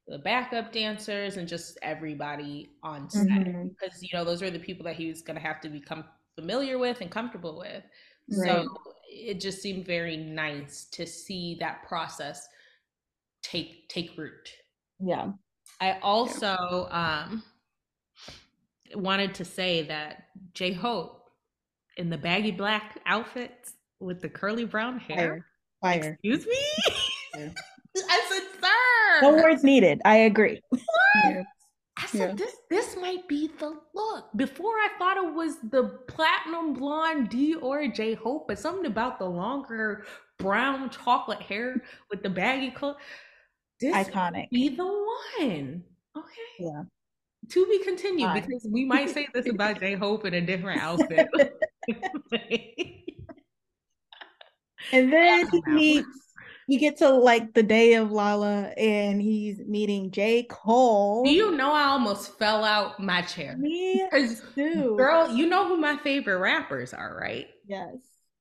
the backup dancers and just everybody on set mm-hmm. because you know those are the people that he was going to have to become familiar with and comfortable with. Right. So it just seemed very nice to see that process take take root. Yeah. I also um wanted to say that J Hope in the baggy black outfit with the curly brown hair. Fire. Fire. Excuse me? I said, sir. No words needed. I agree. Said, yeah. this this might be the look. Before I thought it was the platinum blonde D or J Hope, but something about the longer brown chocolate hair with the baggy color. This iconic. Be the one. Okay. Yeah. To be continued because we might say this about J Hope in a different outfit. and then he meets you get to like the day of Lala and he's meeting J. Cole. Do you know I almost fell out my chair? Me too. Girl, you know who my favorite rappers are, right? Yes.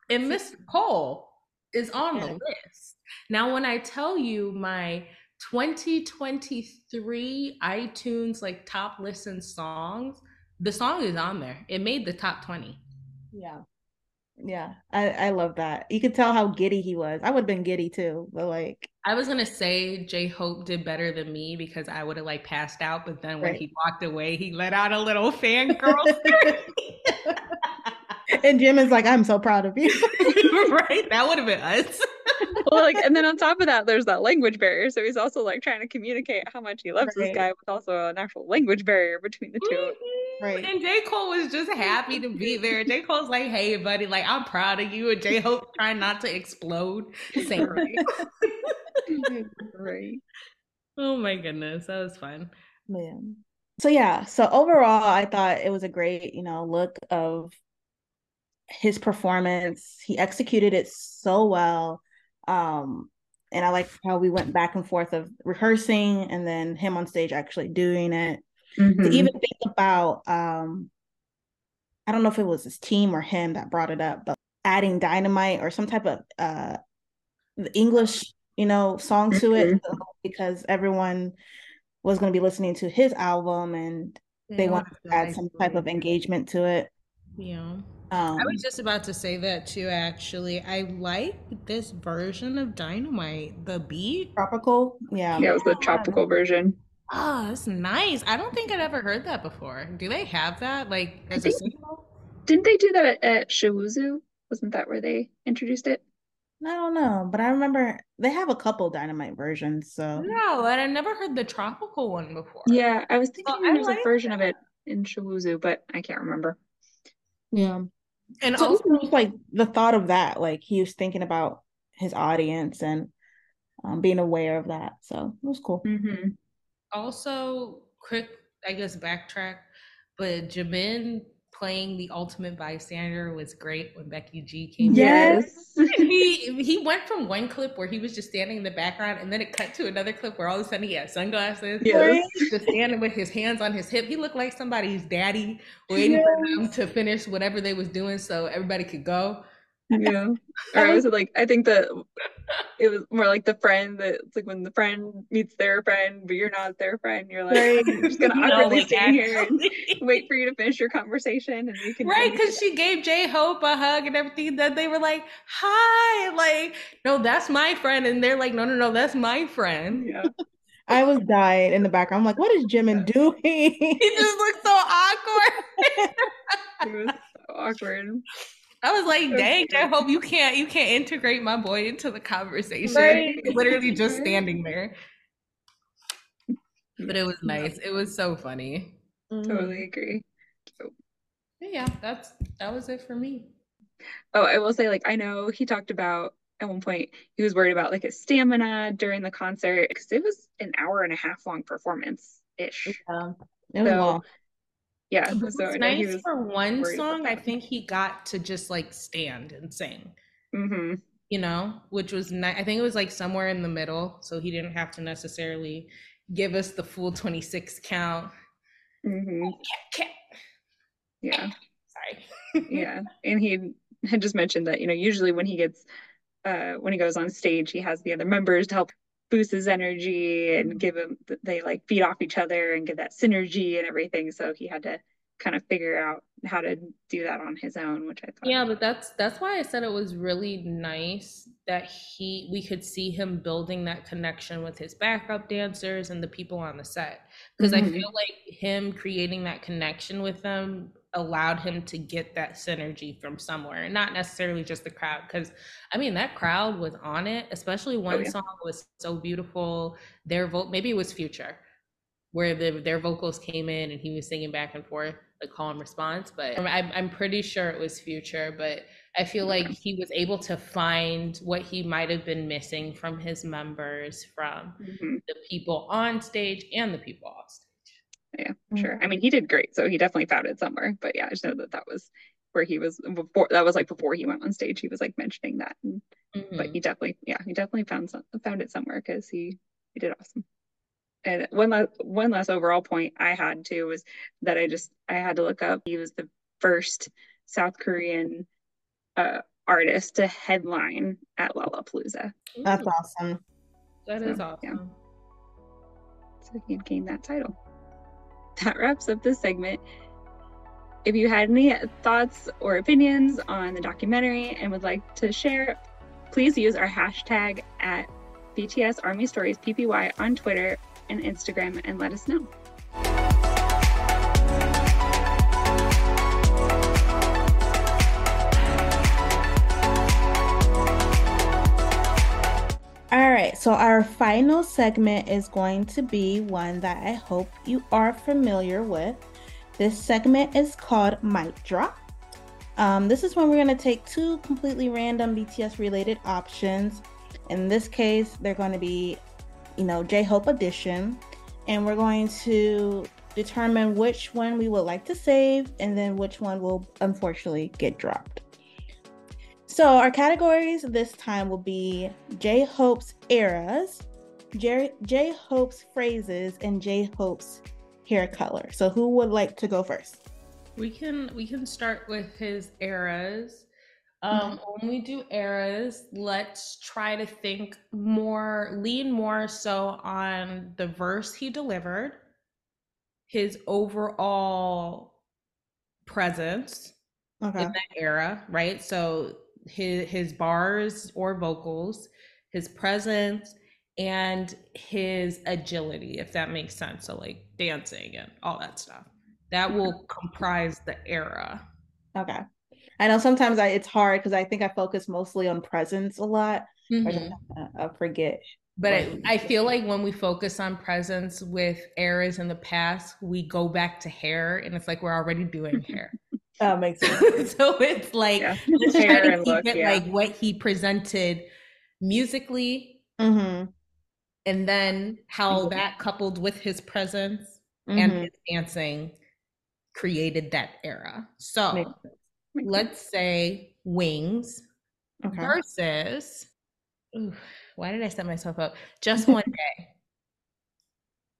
And Mr. Cole is on yes. the list. Now, when I tell you my 2023 iTunes like top listen songs, the song is on there. It made the top 20. Yeah. Yeah, I, I love that. You could tell how giddy he was. I would have been giddy too, but like I was gonna say J Hope did better than me because I would have like passed out, but then when right. he walked away, he let out a little fangirl. and Jim is like, I'm so proud of you. right? That would have been us. well, like, and then on top of that, there's that language barrier. So he's also like trying to communicate how much he loves right. this guy with also an actual language barrier between the 2 mm-hmm. Right. And J. Cole was just happy to be there. J. Cole's like, hey, buddy, like, I'm proud of you. And J. Hope trying not to explode. Same right. Oh my goodness. That was fun. Man. So yeah, so overall I thought it was a great, you know, look of his performance. He executed it so well. Um, and I like how we went back and forth of rehearsing and then him on stage actually doing it mm-hmm. to even think about um I don't know if it was his team or him that brought it up, but adding dynamite or some type of uh English, you know, song to it mm-hmm. because everyone was going to be listening to his album and they, they wanted to add some type of engagement to it. Yeah. Um, I was just about to say that too, actually. I like this version of Dynamite, the beat. Tropical? Yeah. Yeah, it was the tropical version. Oh, that's nice. I don't think I'd ever heard that before. Do they have that like as a single? Didn't they do that at, at Sowoozoo? Wasn't that where they introduced it? I don't know, but I remember they have a couple dynamite versions. So no, and I never heard the tropical one before. Yeah, I was thinking there was like a version that. of it in Sowoozoo, but I can't remember. Yeah, and so also like the thought of that, like he was thinking about his audience and um, being aware of that. So it was cool. Mm-hmm also quick, I guess backtrack, but Jimin playing the ultimate bystander was great when Becky G came. Yes. he he went from one clip where he was just standing in the background and then it cut to another clip where all of a sudden he had sunglasses. Yes. Just standing with his hands on his hip. He looked like somebody's daddy waiting yes. for them to finish whatever they was doing so everybody could go. Yeah. Or I was like, I think that it was more like the friend that it's like when the friend meets their friend, but you're not their friend. You're like, right. I'm just gonna awkwardly stay here and wait for you to finish your conversation, and we can. Right, because she gave J Hope a hug and everything. That they were like, "Hi," like, no, that's my friend, and they're like, "No, no, no, that's my friend." Yeah. I was dying in the background. I'm like, what is Jimin doing? he just looks so awkward. he was so awkward. I was like, dang, I hope you can't you can't integrate my boy into the conversation. Right. Literally just standing there. But it was nice. It was so funny. Mm-hmm. Totally agree. So. Yeah, that's that was it for me. Oh, I will say, like, I know he talked about at one point he was worried about like his stamina during the concert because it was an hour and a half long performance ish. Yeah, it was so, long Yeah. It was So nice was for one song. I think he got to just like stand and sing, hmm you know, which was nice. I think it was like somewhere in the middle, so he didn't have to necessarily give us the full 26 count. hmm Yeah. Sorry. Yeah. And he had just mentioned that, you know, usually when he gets uh when he goes on stage, he has the other members to help boost his energy and give him they like feed off each other and get that synergy and everything. So he had to kind of figure out how to do that on his own, which I thought Yeah, but that's that's why I said it was really nice that he we could see him building that connection with his backup dancers and the people on the set because I Mhm. feel like him creating that connection with them allowed him to get that synergy from somewhere and not necessarily just the crowd because I mean that crowd was on it especially one Oh, yeah. song was so beautiful their vote maybe it was future where the, their vocals came in and he was singing back and forth like call and response but I'm, I'm pretty sure it was future but i feel like he was able to find what he might have been missing from his members from Mhm. the people on stage and the people off stage Yeah, sure. I mean, he did great, so he definitely found it somewhere. But yeah, I just know that that was where he was before. That was like before he went on stage. He was like mentioning that, and, but Mhm. he definitely, yeah, he definitely found some, found it somewhere because he he did awesome. And one last one last overall point I had too was that I just I had to look up. He was the first South Korean uh, artist to headline at Lollapalooza, That's awesome. that is so, yeah. awesome so he had gained that title. That wraps up this segment. If you had any thoughts or opinions on the documentary and would like to share, please use our hashtag at BTS Army Stories PPY on Twitter and Instagram and let us know. So our final segment is going to be one that I hope you are familiar with. This segment is called Mic Drop. Um, this is when we're going to take two completely random BTS related options. In this case, they're going to be, you know, J Hope Edition, and we're going to determine which one we would like to save and then which one will unfortunately get dropped. So our categories this time will be J Hope's eras, J, Hope's phrases, and J Hope's hair color. So who would like to go first? we can we can start with his eras um when we do eras let's try to think more lean more so on the verse he delivered his overall presence Okay. in that era, right? So his his bars or vocals, his presence, and his agility, if that makes sense. So like dancing and all that stuff. That will comprise the era. Okay. I know sometimes I it's hard because I think I focus mostly on presence a lot. Mhm. sometimes I, I forget. But I, I feel like when we focus on presence with eras in the past, we go back to hair, and it's like we're already doing hair. Oh, makes sense. so it's like Yeah. let's try to keep look, it yeah. like what he presented musically, hmm and then how Mhm. that coupled with his presence and hmm his dancing created that era. So Makes sense. let's say wings Okay. versus. ooh, why did I set myself up? Just one day.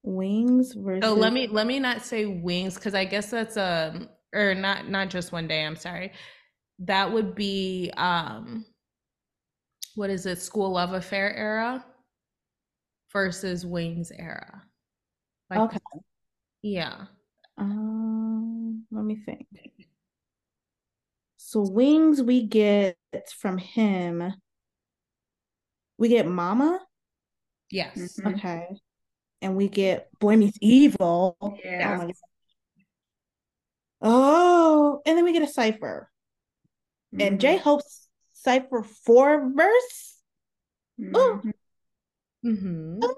Wings versus. So let me let me not say wings because I guess that's um or not not just one day. I'm sorry. That would be um what is it? School love affair era versus wings era. Like, Okay. Yeah. Um, let me think. So wings we get from him. We get Mama. Yes. Mhm. Okay. And we get Boy Meets Evil. Yeah. Oh my God. Oh, and then we get a cipher. And J. Hope's cipher four verse. Oh. Mhm. Mm-hmm. Oh.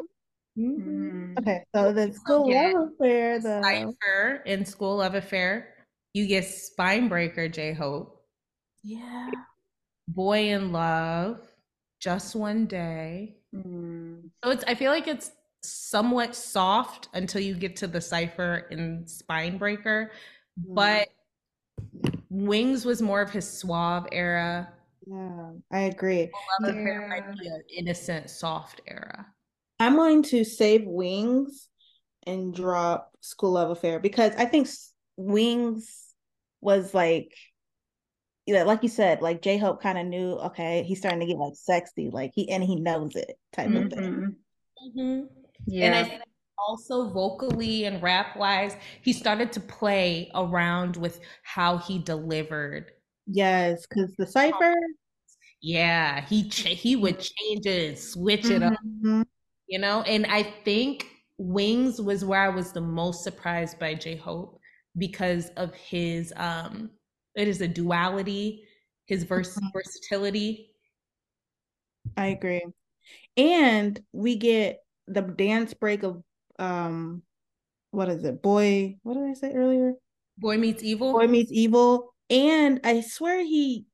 Mhm. Okay, so the school love affair, the Cipher in School Love Affair. You get Spinebreaker, J Hope. yeah. Boy in Love, Just One Day. Mhm. So it's I feel like it's somewhat soft until you get to the cipher in Spinebreaker, but Wings was more of his suave era. Yeah, I agree. Love Affair might be an innocent, soft era. I'm going to save Wings and drop School Love Affair because I think Wings was like, yeah, like you said, like J Hope kind of knew, okay, he's starting to get like sexy, like he and he knows it type mm-hmm. of thing. Mm-hmm. Yeah. And I also vocally and rap wise, he started to play around with how he delivered. Yes, because the cipher. Yeah, he ch- he would change it and switch it up. Mm-hmm. You know, and I think Wings was where I was the most surprised by J Hope because of his um it is a duality, his vers- mm-hmm. versatility. I agree. And we get the dance break of um what is it? Boy, what did I say earlier? Boy Meets Evil. Boy Meets Evil. And I swear he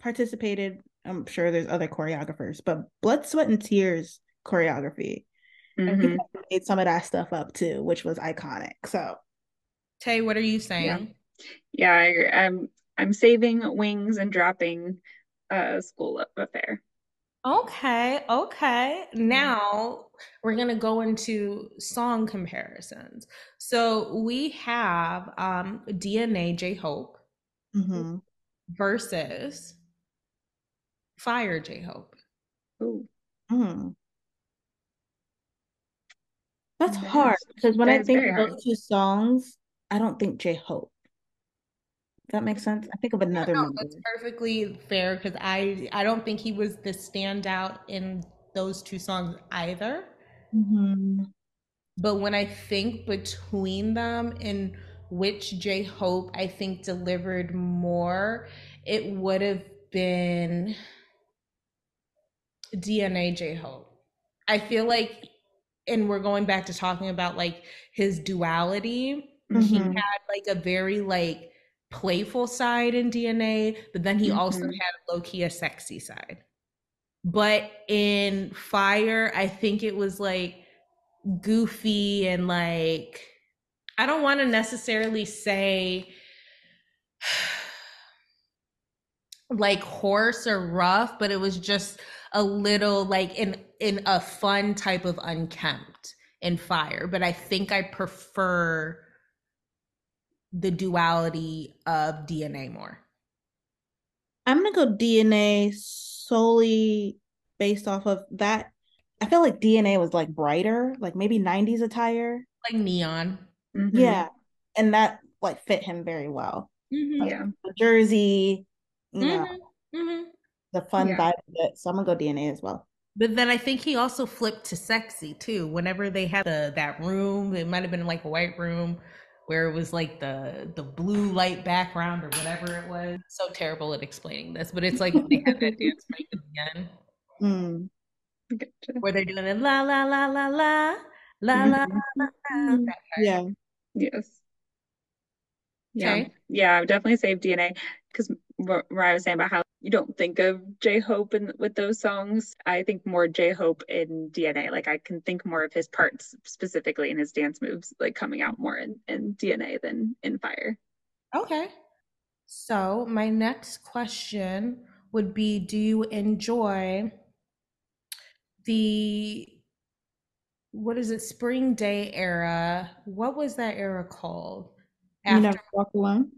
participated. I'm sure there's other choreographers, but Blood, Sweat, and Tears choreography. Mm-hmm. he made some of that stuff up too, which was iconic. So, Tay, what are you saying? Yeah, yeah I, I'm I'm saving wings and dropping uh school affair. Okay, okay. Mm-hmm. Now we're going to go into song comparisons. So we have um, DNA J Hope mm-hmm. versus Fire J Hope. Ooh. Mm. That's that hard because when I think of those two songs, I don't think J Hope that makes sense. I think of another no, That's perfectly fair because I I don't think he was the standout in those two songs either. Mm-hmm. But when I think between them and which J Hope I think delivered more, it would have been DNA J Hope. I feel like, and we're going back to talking about like his duality. Mm-hmm. He had like a very like playful side in DNA, but then he mm-hmm. also had low key a sexy side. But in Fire, I think it was like goofy and like I don't want to necessarily say like hoarse or rough, but it was just a little like in in a fun type of unkempt in Fire. But I think I prefer the duality of DNA more? I'm gonna go DNA solely based off of that. I feel like DNA was like brighter, like maybe 90s attire. Like neon. Mm-hmm. Yeah. And that like fit him very well. Mm-hmm. Like, yeah. The jersey, you know, mm-hmm. mm-hmm. the fun yeah. vibe of it. So I'm gonna go DNA as well. But then I think he also flipped to sexy too. Whenever they had the, that room, it might have been like a white room where it was like the the blue light background or whatever it was. So terrible at explaining this, but it's like they have that dance break at the end. Mm. Gotcha. Where they're doing it la la la la la la la la. la yeah. Yes. Yeah. Okay. Yeah, I would definitely save DNA because where I was saying about how you don't think of J Hope in, with those songs. I think more J Hope in DNA. Like I can think more of his parts specifically in his dance moves, like coming out more in, in DNA than in Fire. Okay. So my next question would be Do you enjoy the what is it, spring day era? What was that era called? After, you never walk alone.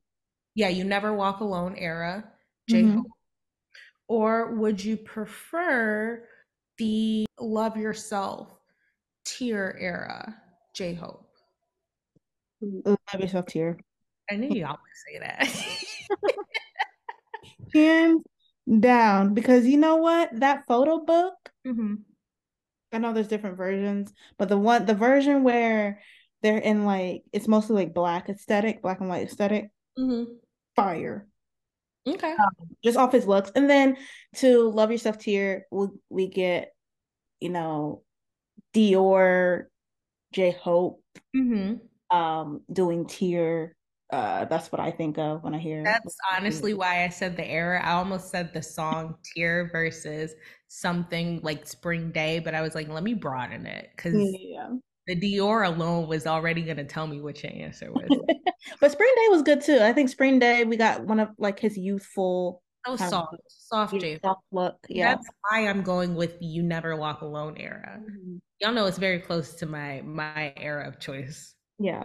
Yeah, you never walk alone era. J Hope. Mm-hmm. Or would you prefer the love yourself tear era, J Hope? Love yourself tear. I knew you always say that. Hands down. Because you know what? That photo book, mm-hmm. I know there's different versions, but the one the version where they're in like it's mostly like black aesthetic, black and white esthetic mm-hmm. fire. Okay. Um, just off his looks. And then to Love Yourself Tear, we, we get, you know, Dior, J Hope, mm-hmm. um, doing Tear. Uh, that's what I think of when I hear. That's honestly why I said the era. I almost said the song "Tear" versus something like "Spring Day," but I was like, let me broaden it because yeah. The Dior alone was already gonna tell me what your answer was. but Spring Day was good too. I think Spring Day we got one of like his youthful Oh, soft, soft J. Soft look. Yeah. That's why I'm going with "You Never Walk Alone" era. Mm-hmm. Y'all know it's very close to my my era of choice. Yeah.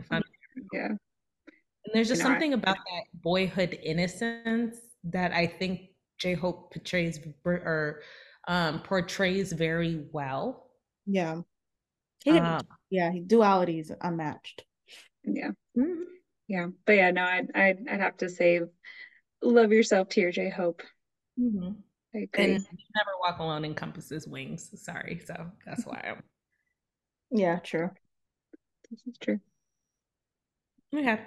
Yeah. And there's just you know, something I, about that boyhood innocence that I think J Hope portrays or um, portrays very well. Yeah. He, um, yeah, duality is unmatched. Yeah. Mm-hmm. Yeah. But yeah, no, I'd, I'd, I'd have to say love yourself Tear J Hope. Mm-hmm. I agree. And never walk alone encompasses wings. Sorry. So that's why I'm. Yeah, true. This is true. Okay.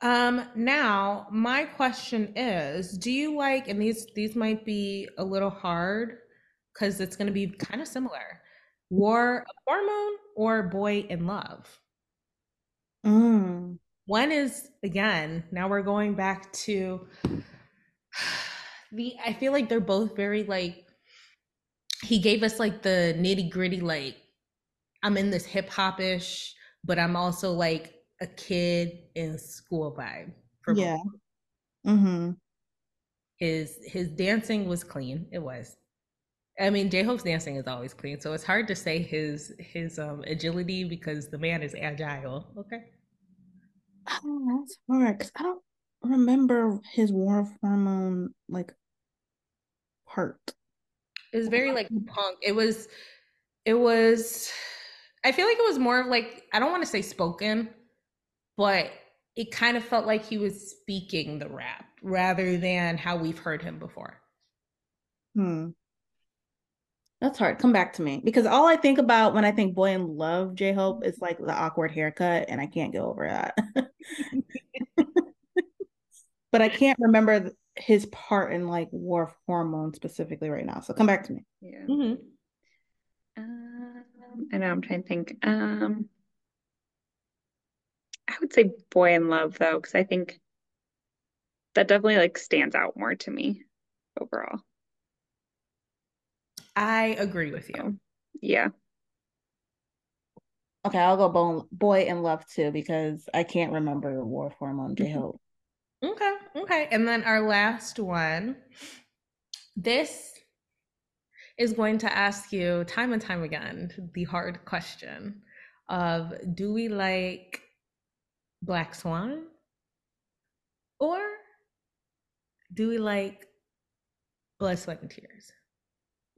Um, now my question is, do you like, and these these might be a little hard because it's gonna be kind of similar. War of Hormone or boy in love? Mm. One is again, now we're going back to the I feel like they're both very like he gave us like the nitty gritty like I'm in this hip hop ish, but I'm also like a kid in school vibe. yeah. Mm-hmm. His his dancing was clean. It was. I mean, J Hope's dancing is always clean, so it's hard to say his his um agility because the man is agile. Okay. Oh, that's hard because I don't remember his war of hormone like part. It was very like punk. It was. It was. I feel like it was more of like I don't want to say spoken, but it kind of felt like he was speaking the rap rather than how we've heard him before. Hmm. That's hard. Come back to me because all I think about when I think boy in love J Hope is like the awkward haircut, and I can't get over that. but I can't remember his part in like war of hormone specifically right now. So come back to me. Yeah. Mm-hmm. Um, I know. I'm trying to think. Um, I would say boy in love though, because I think that definitely like stands out more to me overall. I agree with you. Oh, yeah. Okay, I'll go boy, boy in love too because I can't remember War Hormone mm-hmm. J Hope. Okay, okay. And then our last one. This is going to ask you time and time again the hard question of do we like Black Swan or do we like Blood, Sweat, and Tears?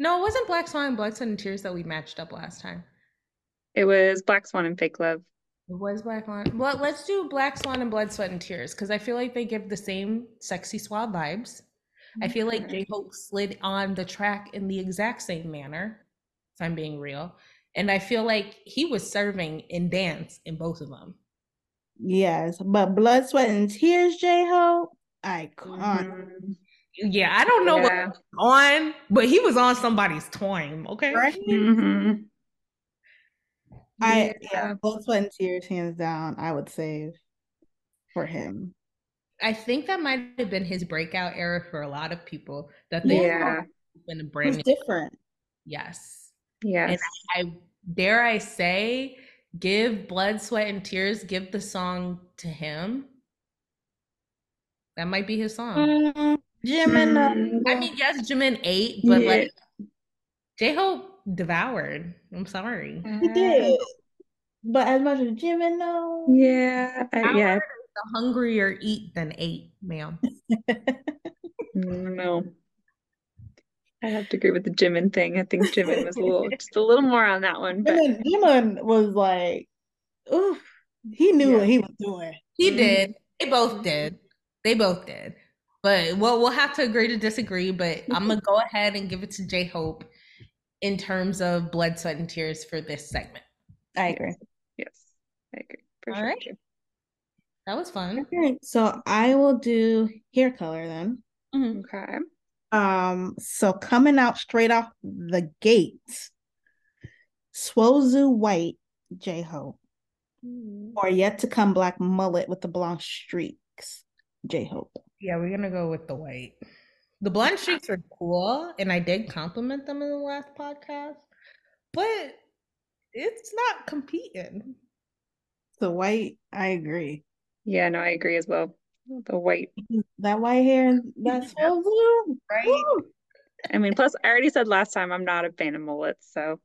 No, it wasn't Black Swan and Blood, Sweat, and Tears that we matched up last time. It was Black Swan and Fake Love. It was Black Swan. Well, let's do Black Swan and Blood, Sweat, and Tears because I feel like they give the same sexy suave vibes. I feel like J Hope slid on the track in the exact same manner, if I'm being real. And I feel like he was serving in dance in both of them. Yes, but Blood, Sweat, and Tears, J Hope, iconic. Mm-hmm. Yeah, I don't know yeah. what on, but he was on somebody's time. Okay. Right? Mm-hmm. I yeah, blood, sweat, and tears, hands down. I would save for him. I think that might have been his breakout era for a lot of people. That they yeah, been a brand new different. Yes. Yes. And I, I dare I say, give blood, sweat, and tears. Give the song to him. That might be his song. Mm, Jimin. Mm. I mean, yes, Jimin ate, but yeah. like J Hope devoured. I'm sorry. He did. But as much as Jimin though. Yeah. I, yeah. The hungrier eat than ate, ma'am. no. I have to agree with the Jimin thing. I think Jimin was a little just a little more on that one. But Jimin, Jimin was like, oof, he knew yeah. what he was doing. He mm-hmm. did. They both did. They both did. But well, we'll have to agree to disagree. But I'm gonna go ahead and give it to J Hope in terms of blood, sweat, and tears for this segment. I agree. Yes, I agree. For All sure. right. That was fun. Okay, so I will do hair color then. Mm-hmm. Okay. Um, so coming out straight off the gate, Sowoozoo White, J Hope, mm-hmm. or yet to come black mullet with the blonde streaks, J Hope. Yeah, we're gonna go with the white. The blonde streaks are cool, and I did compliment them in the last podcast. But it's not competing. The white, I agree. Yeah, no, I agree as well. The white. That white hair, that's so blue. Right? Woo! I mean, plus I already said last time I'm not a fan of mullets, so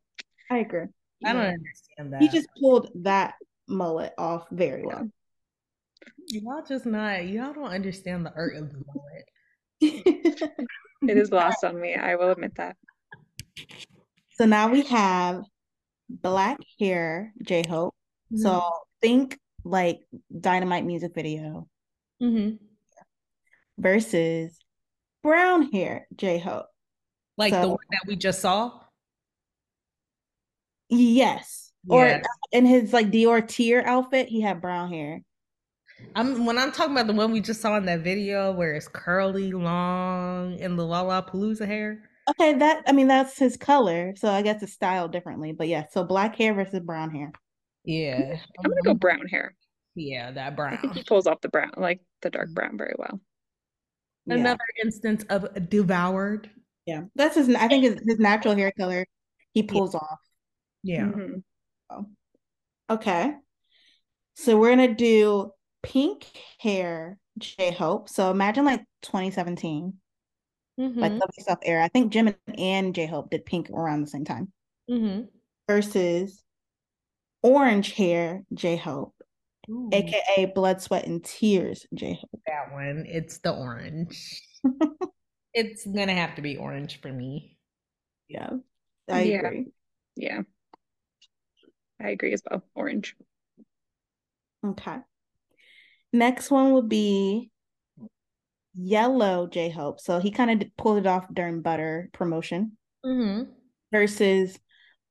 I agree. I don't Yeah. understand that. He just pulled that mullet off very well. Y'all just not y'all don't understand the art of the mullet. it is lost on me. I will admit that. so now we have black hair, J Hope. So think like Dynamite music video hmm versus brown hair, J Hope. like the one that we just saw. Yes. Or in his like Dior tier outfit, he had brown hair. I'm when I'm talking about the one we just saw in that video where it's curly, long, and the Lollapalooza hair. Okay, that I mean that's his color, so I guess it's styled differently. But yeah, so black hair versus brown hair. Yeah, I'm gonna go brown hair. Yeah, that I brown. think he pulls off the brown, like the dark brown, very well. Yeah. Another instance of devoured. Yeah, that's his. I think his, his natural hair color he pulls off. Yeah. Mhm. Okay, so we're gonna do pink hair J Hope. So imagine like 2017, like Mhm. W Stuff era. I think Jimin and J Hope did pink around the same time. Mhm. Versus orange hair J Hope, aka Blood, Sweat, and Tears J Hope. that one. It's the orange. it's gonna have to be orange for me. Yeah, I Yeah. agree. Yeah. I agree as well. Orange. Okay. Next one would be yellow J Hope. So he kind of pulled it off during Butter promotion Mm-hmm. versus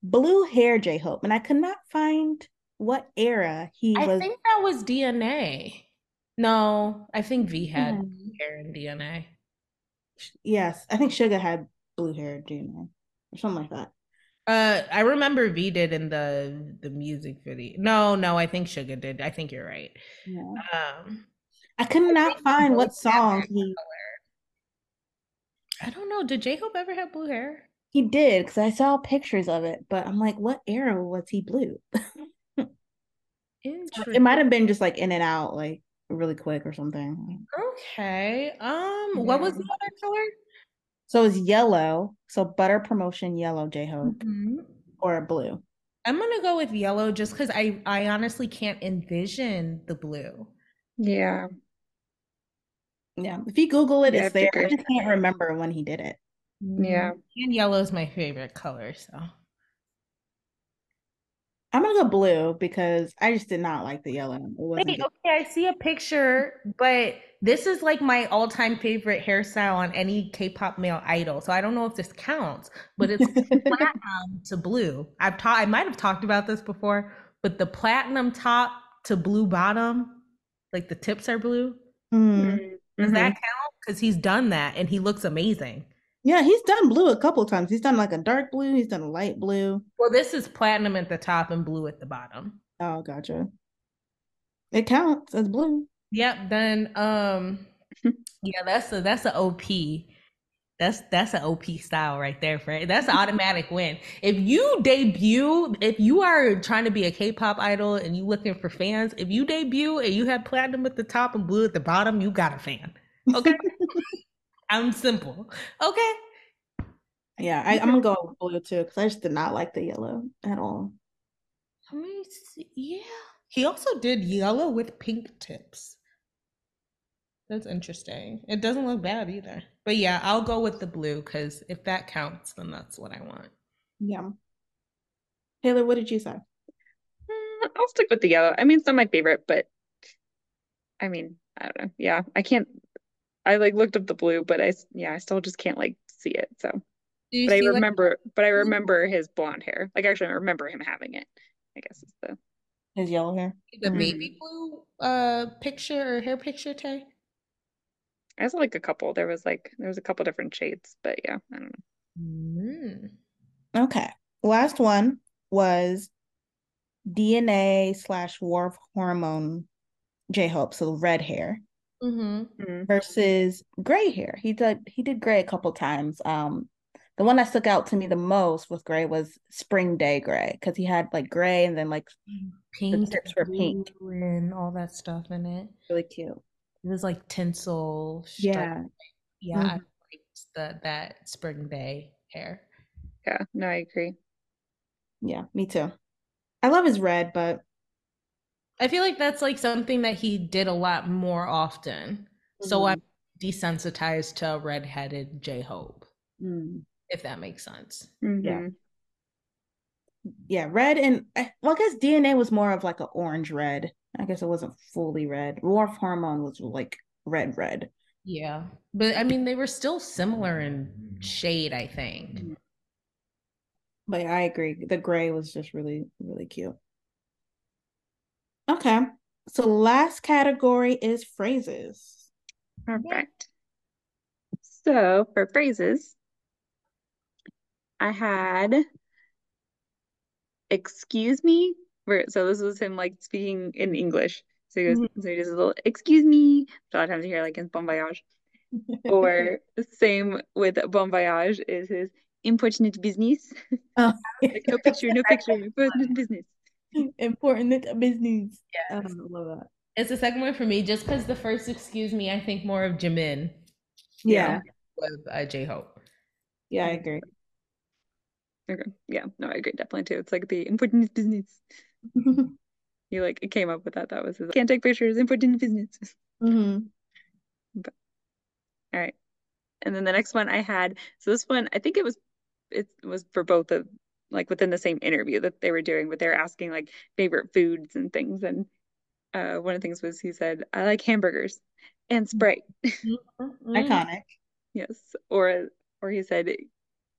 blue hair J Hope. And I could not find what era he I was. think that was DNA. No, I think V had Hmm. hair and DNA. Yes, I think Suga had blue hair, Junior, or something like that. Uh, I remember V did in the the music video. No, no, I think Suga did. I think you're right. Yeah. Um, I could not find what song he I don't know. Did J Hope ever have blue hair? he did because I saw pictures of it, but I'm like, what era was he blue? It might have been just like in and out, like really quick or something. Okay. Um, what was the other color? So it's yellow. So butter promotion yellow J Hope Mhm. or blue. I'm gonna go with yellow just because I I honestly can't envision the blue. Yeah. Yeah. If you Google it, Yeah, it's there. I just can't remember when he did it. Yeah. And yellow is my favorite color, so I'm gonna go blue because I just did not like the yellow. It wasn't Wait, okay, I see a picture, but this is like my all-time favorite hairstyle on any K-pop male idol. So I don't know if this counts, but it's platinum to blue. I've taught I might have talked about this before, but the platinum top to blue bottom, like the tips are blue. Hmm. Does that count? Because he's done that and he looks amazing. Yeah, he's done blue a couple times. He's done like a dark blue, he's done a light blue. Well, this is platinum at the top and blue at the bottom. Oh, gotcha. It counts as blue. Yep. Then, um, yeah, that's a that's a OP. That's that's an OP style right there, Fred. That's an automatic win. If you debut, if you are trying to be a K-pop idol and you looking for fans, if you debut and you have platinum at the top and blue at the bottom, you got a fan. Okay. I'm simple. Okay. Yeah, I, I'm gonna go with blue too because I just did not like the yellow at all. Let me see. Yeah. He also did yellow with pink tips. That's interesting. It doesn't look bad either. But yeah, I'll go with the blue because if that counts, then that's what I want. Yeah. Taylor, what did you say? Mm, I'll stick with the yellow. I mean, it's not my favorite, but I mean, I don't know. Yeah, I can't. I like looked up the blue, but I yeah, I still just can't like see it. So, but I see like remember, but I remember his blonde hair. Like actually, I remember him having it. I guess it's the His yellow hair. the baby blue uh picture or hair picture, Tay? I saw like a couple. There was like there was a couple different shades, but yeah, I don't know. Mm. Okay. Last one was DNA slash war hormone J Hope, so red hair Mm-hmm. versus gray hair. He did he did gray a couple times. Um, the one that stuck out to me the most with gray was spring day gray because he had like gray and then like Pink, tips were pink. and all that stuff in it. really cute. It was like tinsel. stripe. Yeah. yeah. I Mhm. liked the that spring day hair. Yeah, no, I agree. Yeah, me too. I love his red, but I feel like that's like something that he did a lot more often. So Mhm. I'm desensitized to redheaded J Hope, mm, if that makes sense. Mhm. yeah, red and well, I guess DNA was more of like an orange red. I guess it wasn't fully red. War of Hormone was like red, red. Yeah. But I mean, they were still similar in shade, I think. But yeah, I agree. The gray was just really, really cute. Okay. So last category is phrases. Perfect. So for phrases, I had excuse me. So this was him like speaking in English. So he goes, mm-hmm. so he does a little excuse me. A lot of times you hear like in Bon Voyage. Or same with Bon Voyage is his important business. Oh. Like, no picture, no picture, important business. Important business. Yeah. I love that. It's the second one for me, just because the first, excuse me, I think more of Jimin Yeah. with uh, J Hope. Yeah, I agree. Okay. Yeah, no, I agree definitely too. It's like the important business. He like came up with that. That was his can't take pictures, important business. hmm All right. And then the next one I had, so this one, I think it was it was for both of like within the same interview that they were doing, but they were asking like favorite foods and things. And uh one of the things was he said, I like hamburgers and Sprite. Mm-hmm. Iconic. Yes. Or or he said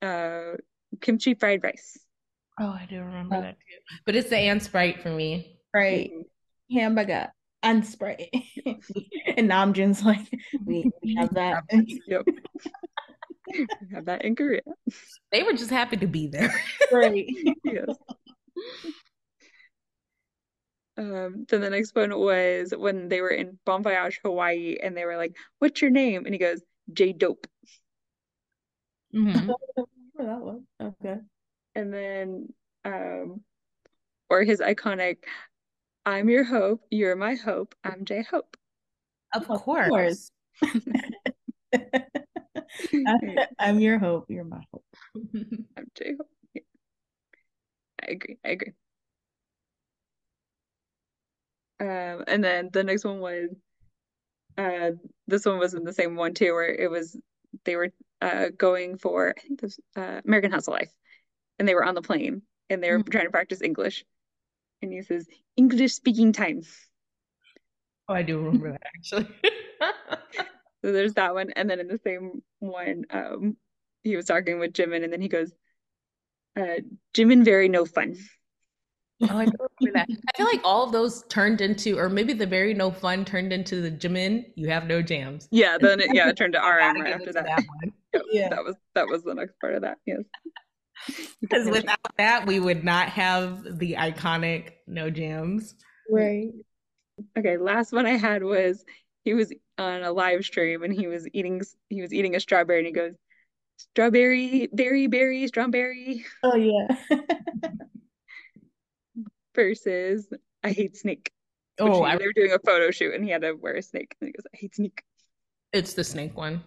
uh kimchi fried rice. Oh, I do remember Oh. that too. But it's the and Sprite for me. Right. Hamburger and Sprite. and Namjoon's like, we, we have that. Yep. We have that in Korea. They were just happy to be there. Right. Yes. Um, then the next one was when they were in Bon Voyage, Hawaii, and they were like, "What's your name?" And he goes, "J Dope." Mhm. that one. Okay. And then, um, or his iconic, "I'm your hope, you're my hope, I'm J Hope." Of Of course. I'm your hope. You're my hope. I'm J Hope. Yeah. I agree. I agree. Um, and then the next one was, uh, this one was in the same one too, where it was they were uh going for I think this uh American Hustle Life, and they were on the plane and they were Mhm. trying to practice English, and he says English speaking time. Oh, I do remember that actually. So there's that one, and then in the same one, um, he was talking with Jimin, and then he goes, uh, Jimin very no fun. Oh, I remember that. I feel like all of those turned into, or maybe the very no fun turned into the Jimin. You have no jams. Yeah, then it, yeah, it turned to RM right after it to that. one. Yep, Yeah. that was that was the next part of that. Yes. Because without that, we would not have the iconic no jams. Right. Okay, last one I had was he was on a live stream and he was eating he was eating a strawberry and he goes, strawberry, berry, berry, strawberry Oh yeah. versus I hate snake. Oh, he- I, they were doing a photo shoot and he had to wear a snake and he goes, I hate snake. it's the snake one.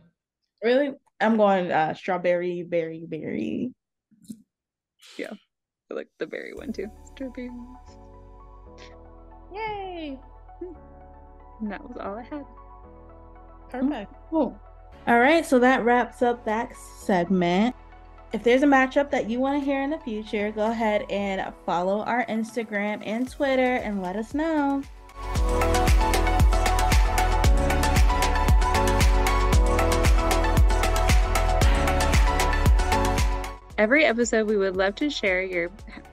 really? I'm going uh strawberry, berry, berry. Yeah i like the berry one too. Strawberry. Yay! And that was all I had. Perfect. Oh, cool. All right, so that wraps up that segment. If there's a matchup that you want to hear in the future, go ahead and follow our Instagram and Twitter and let us know. Every episode, we would love to share your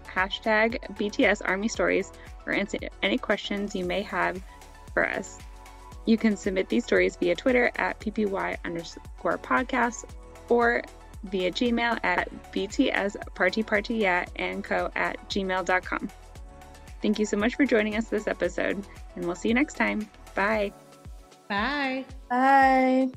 hashtag BTS Army stories or answer any questions you may have for us. You can submit these stories via Twitter at PPY underscore podcast or via Gmail at BTS Party Party Yeah and co at gmail.com. Thank you so much for joining us this episode, and we'll see you next time. Bye. Bye. Bye.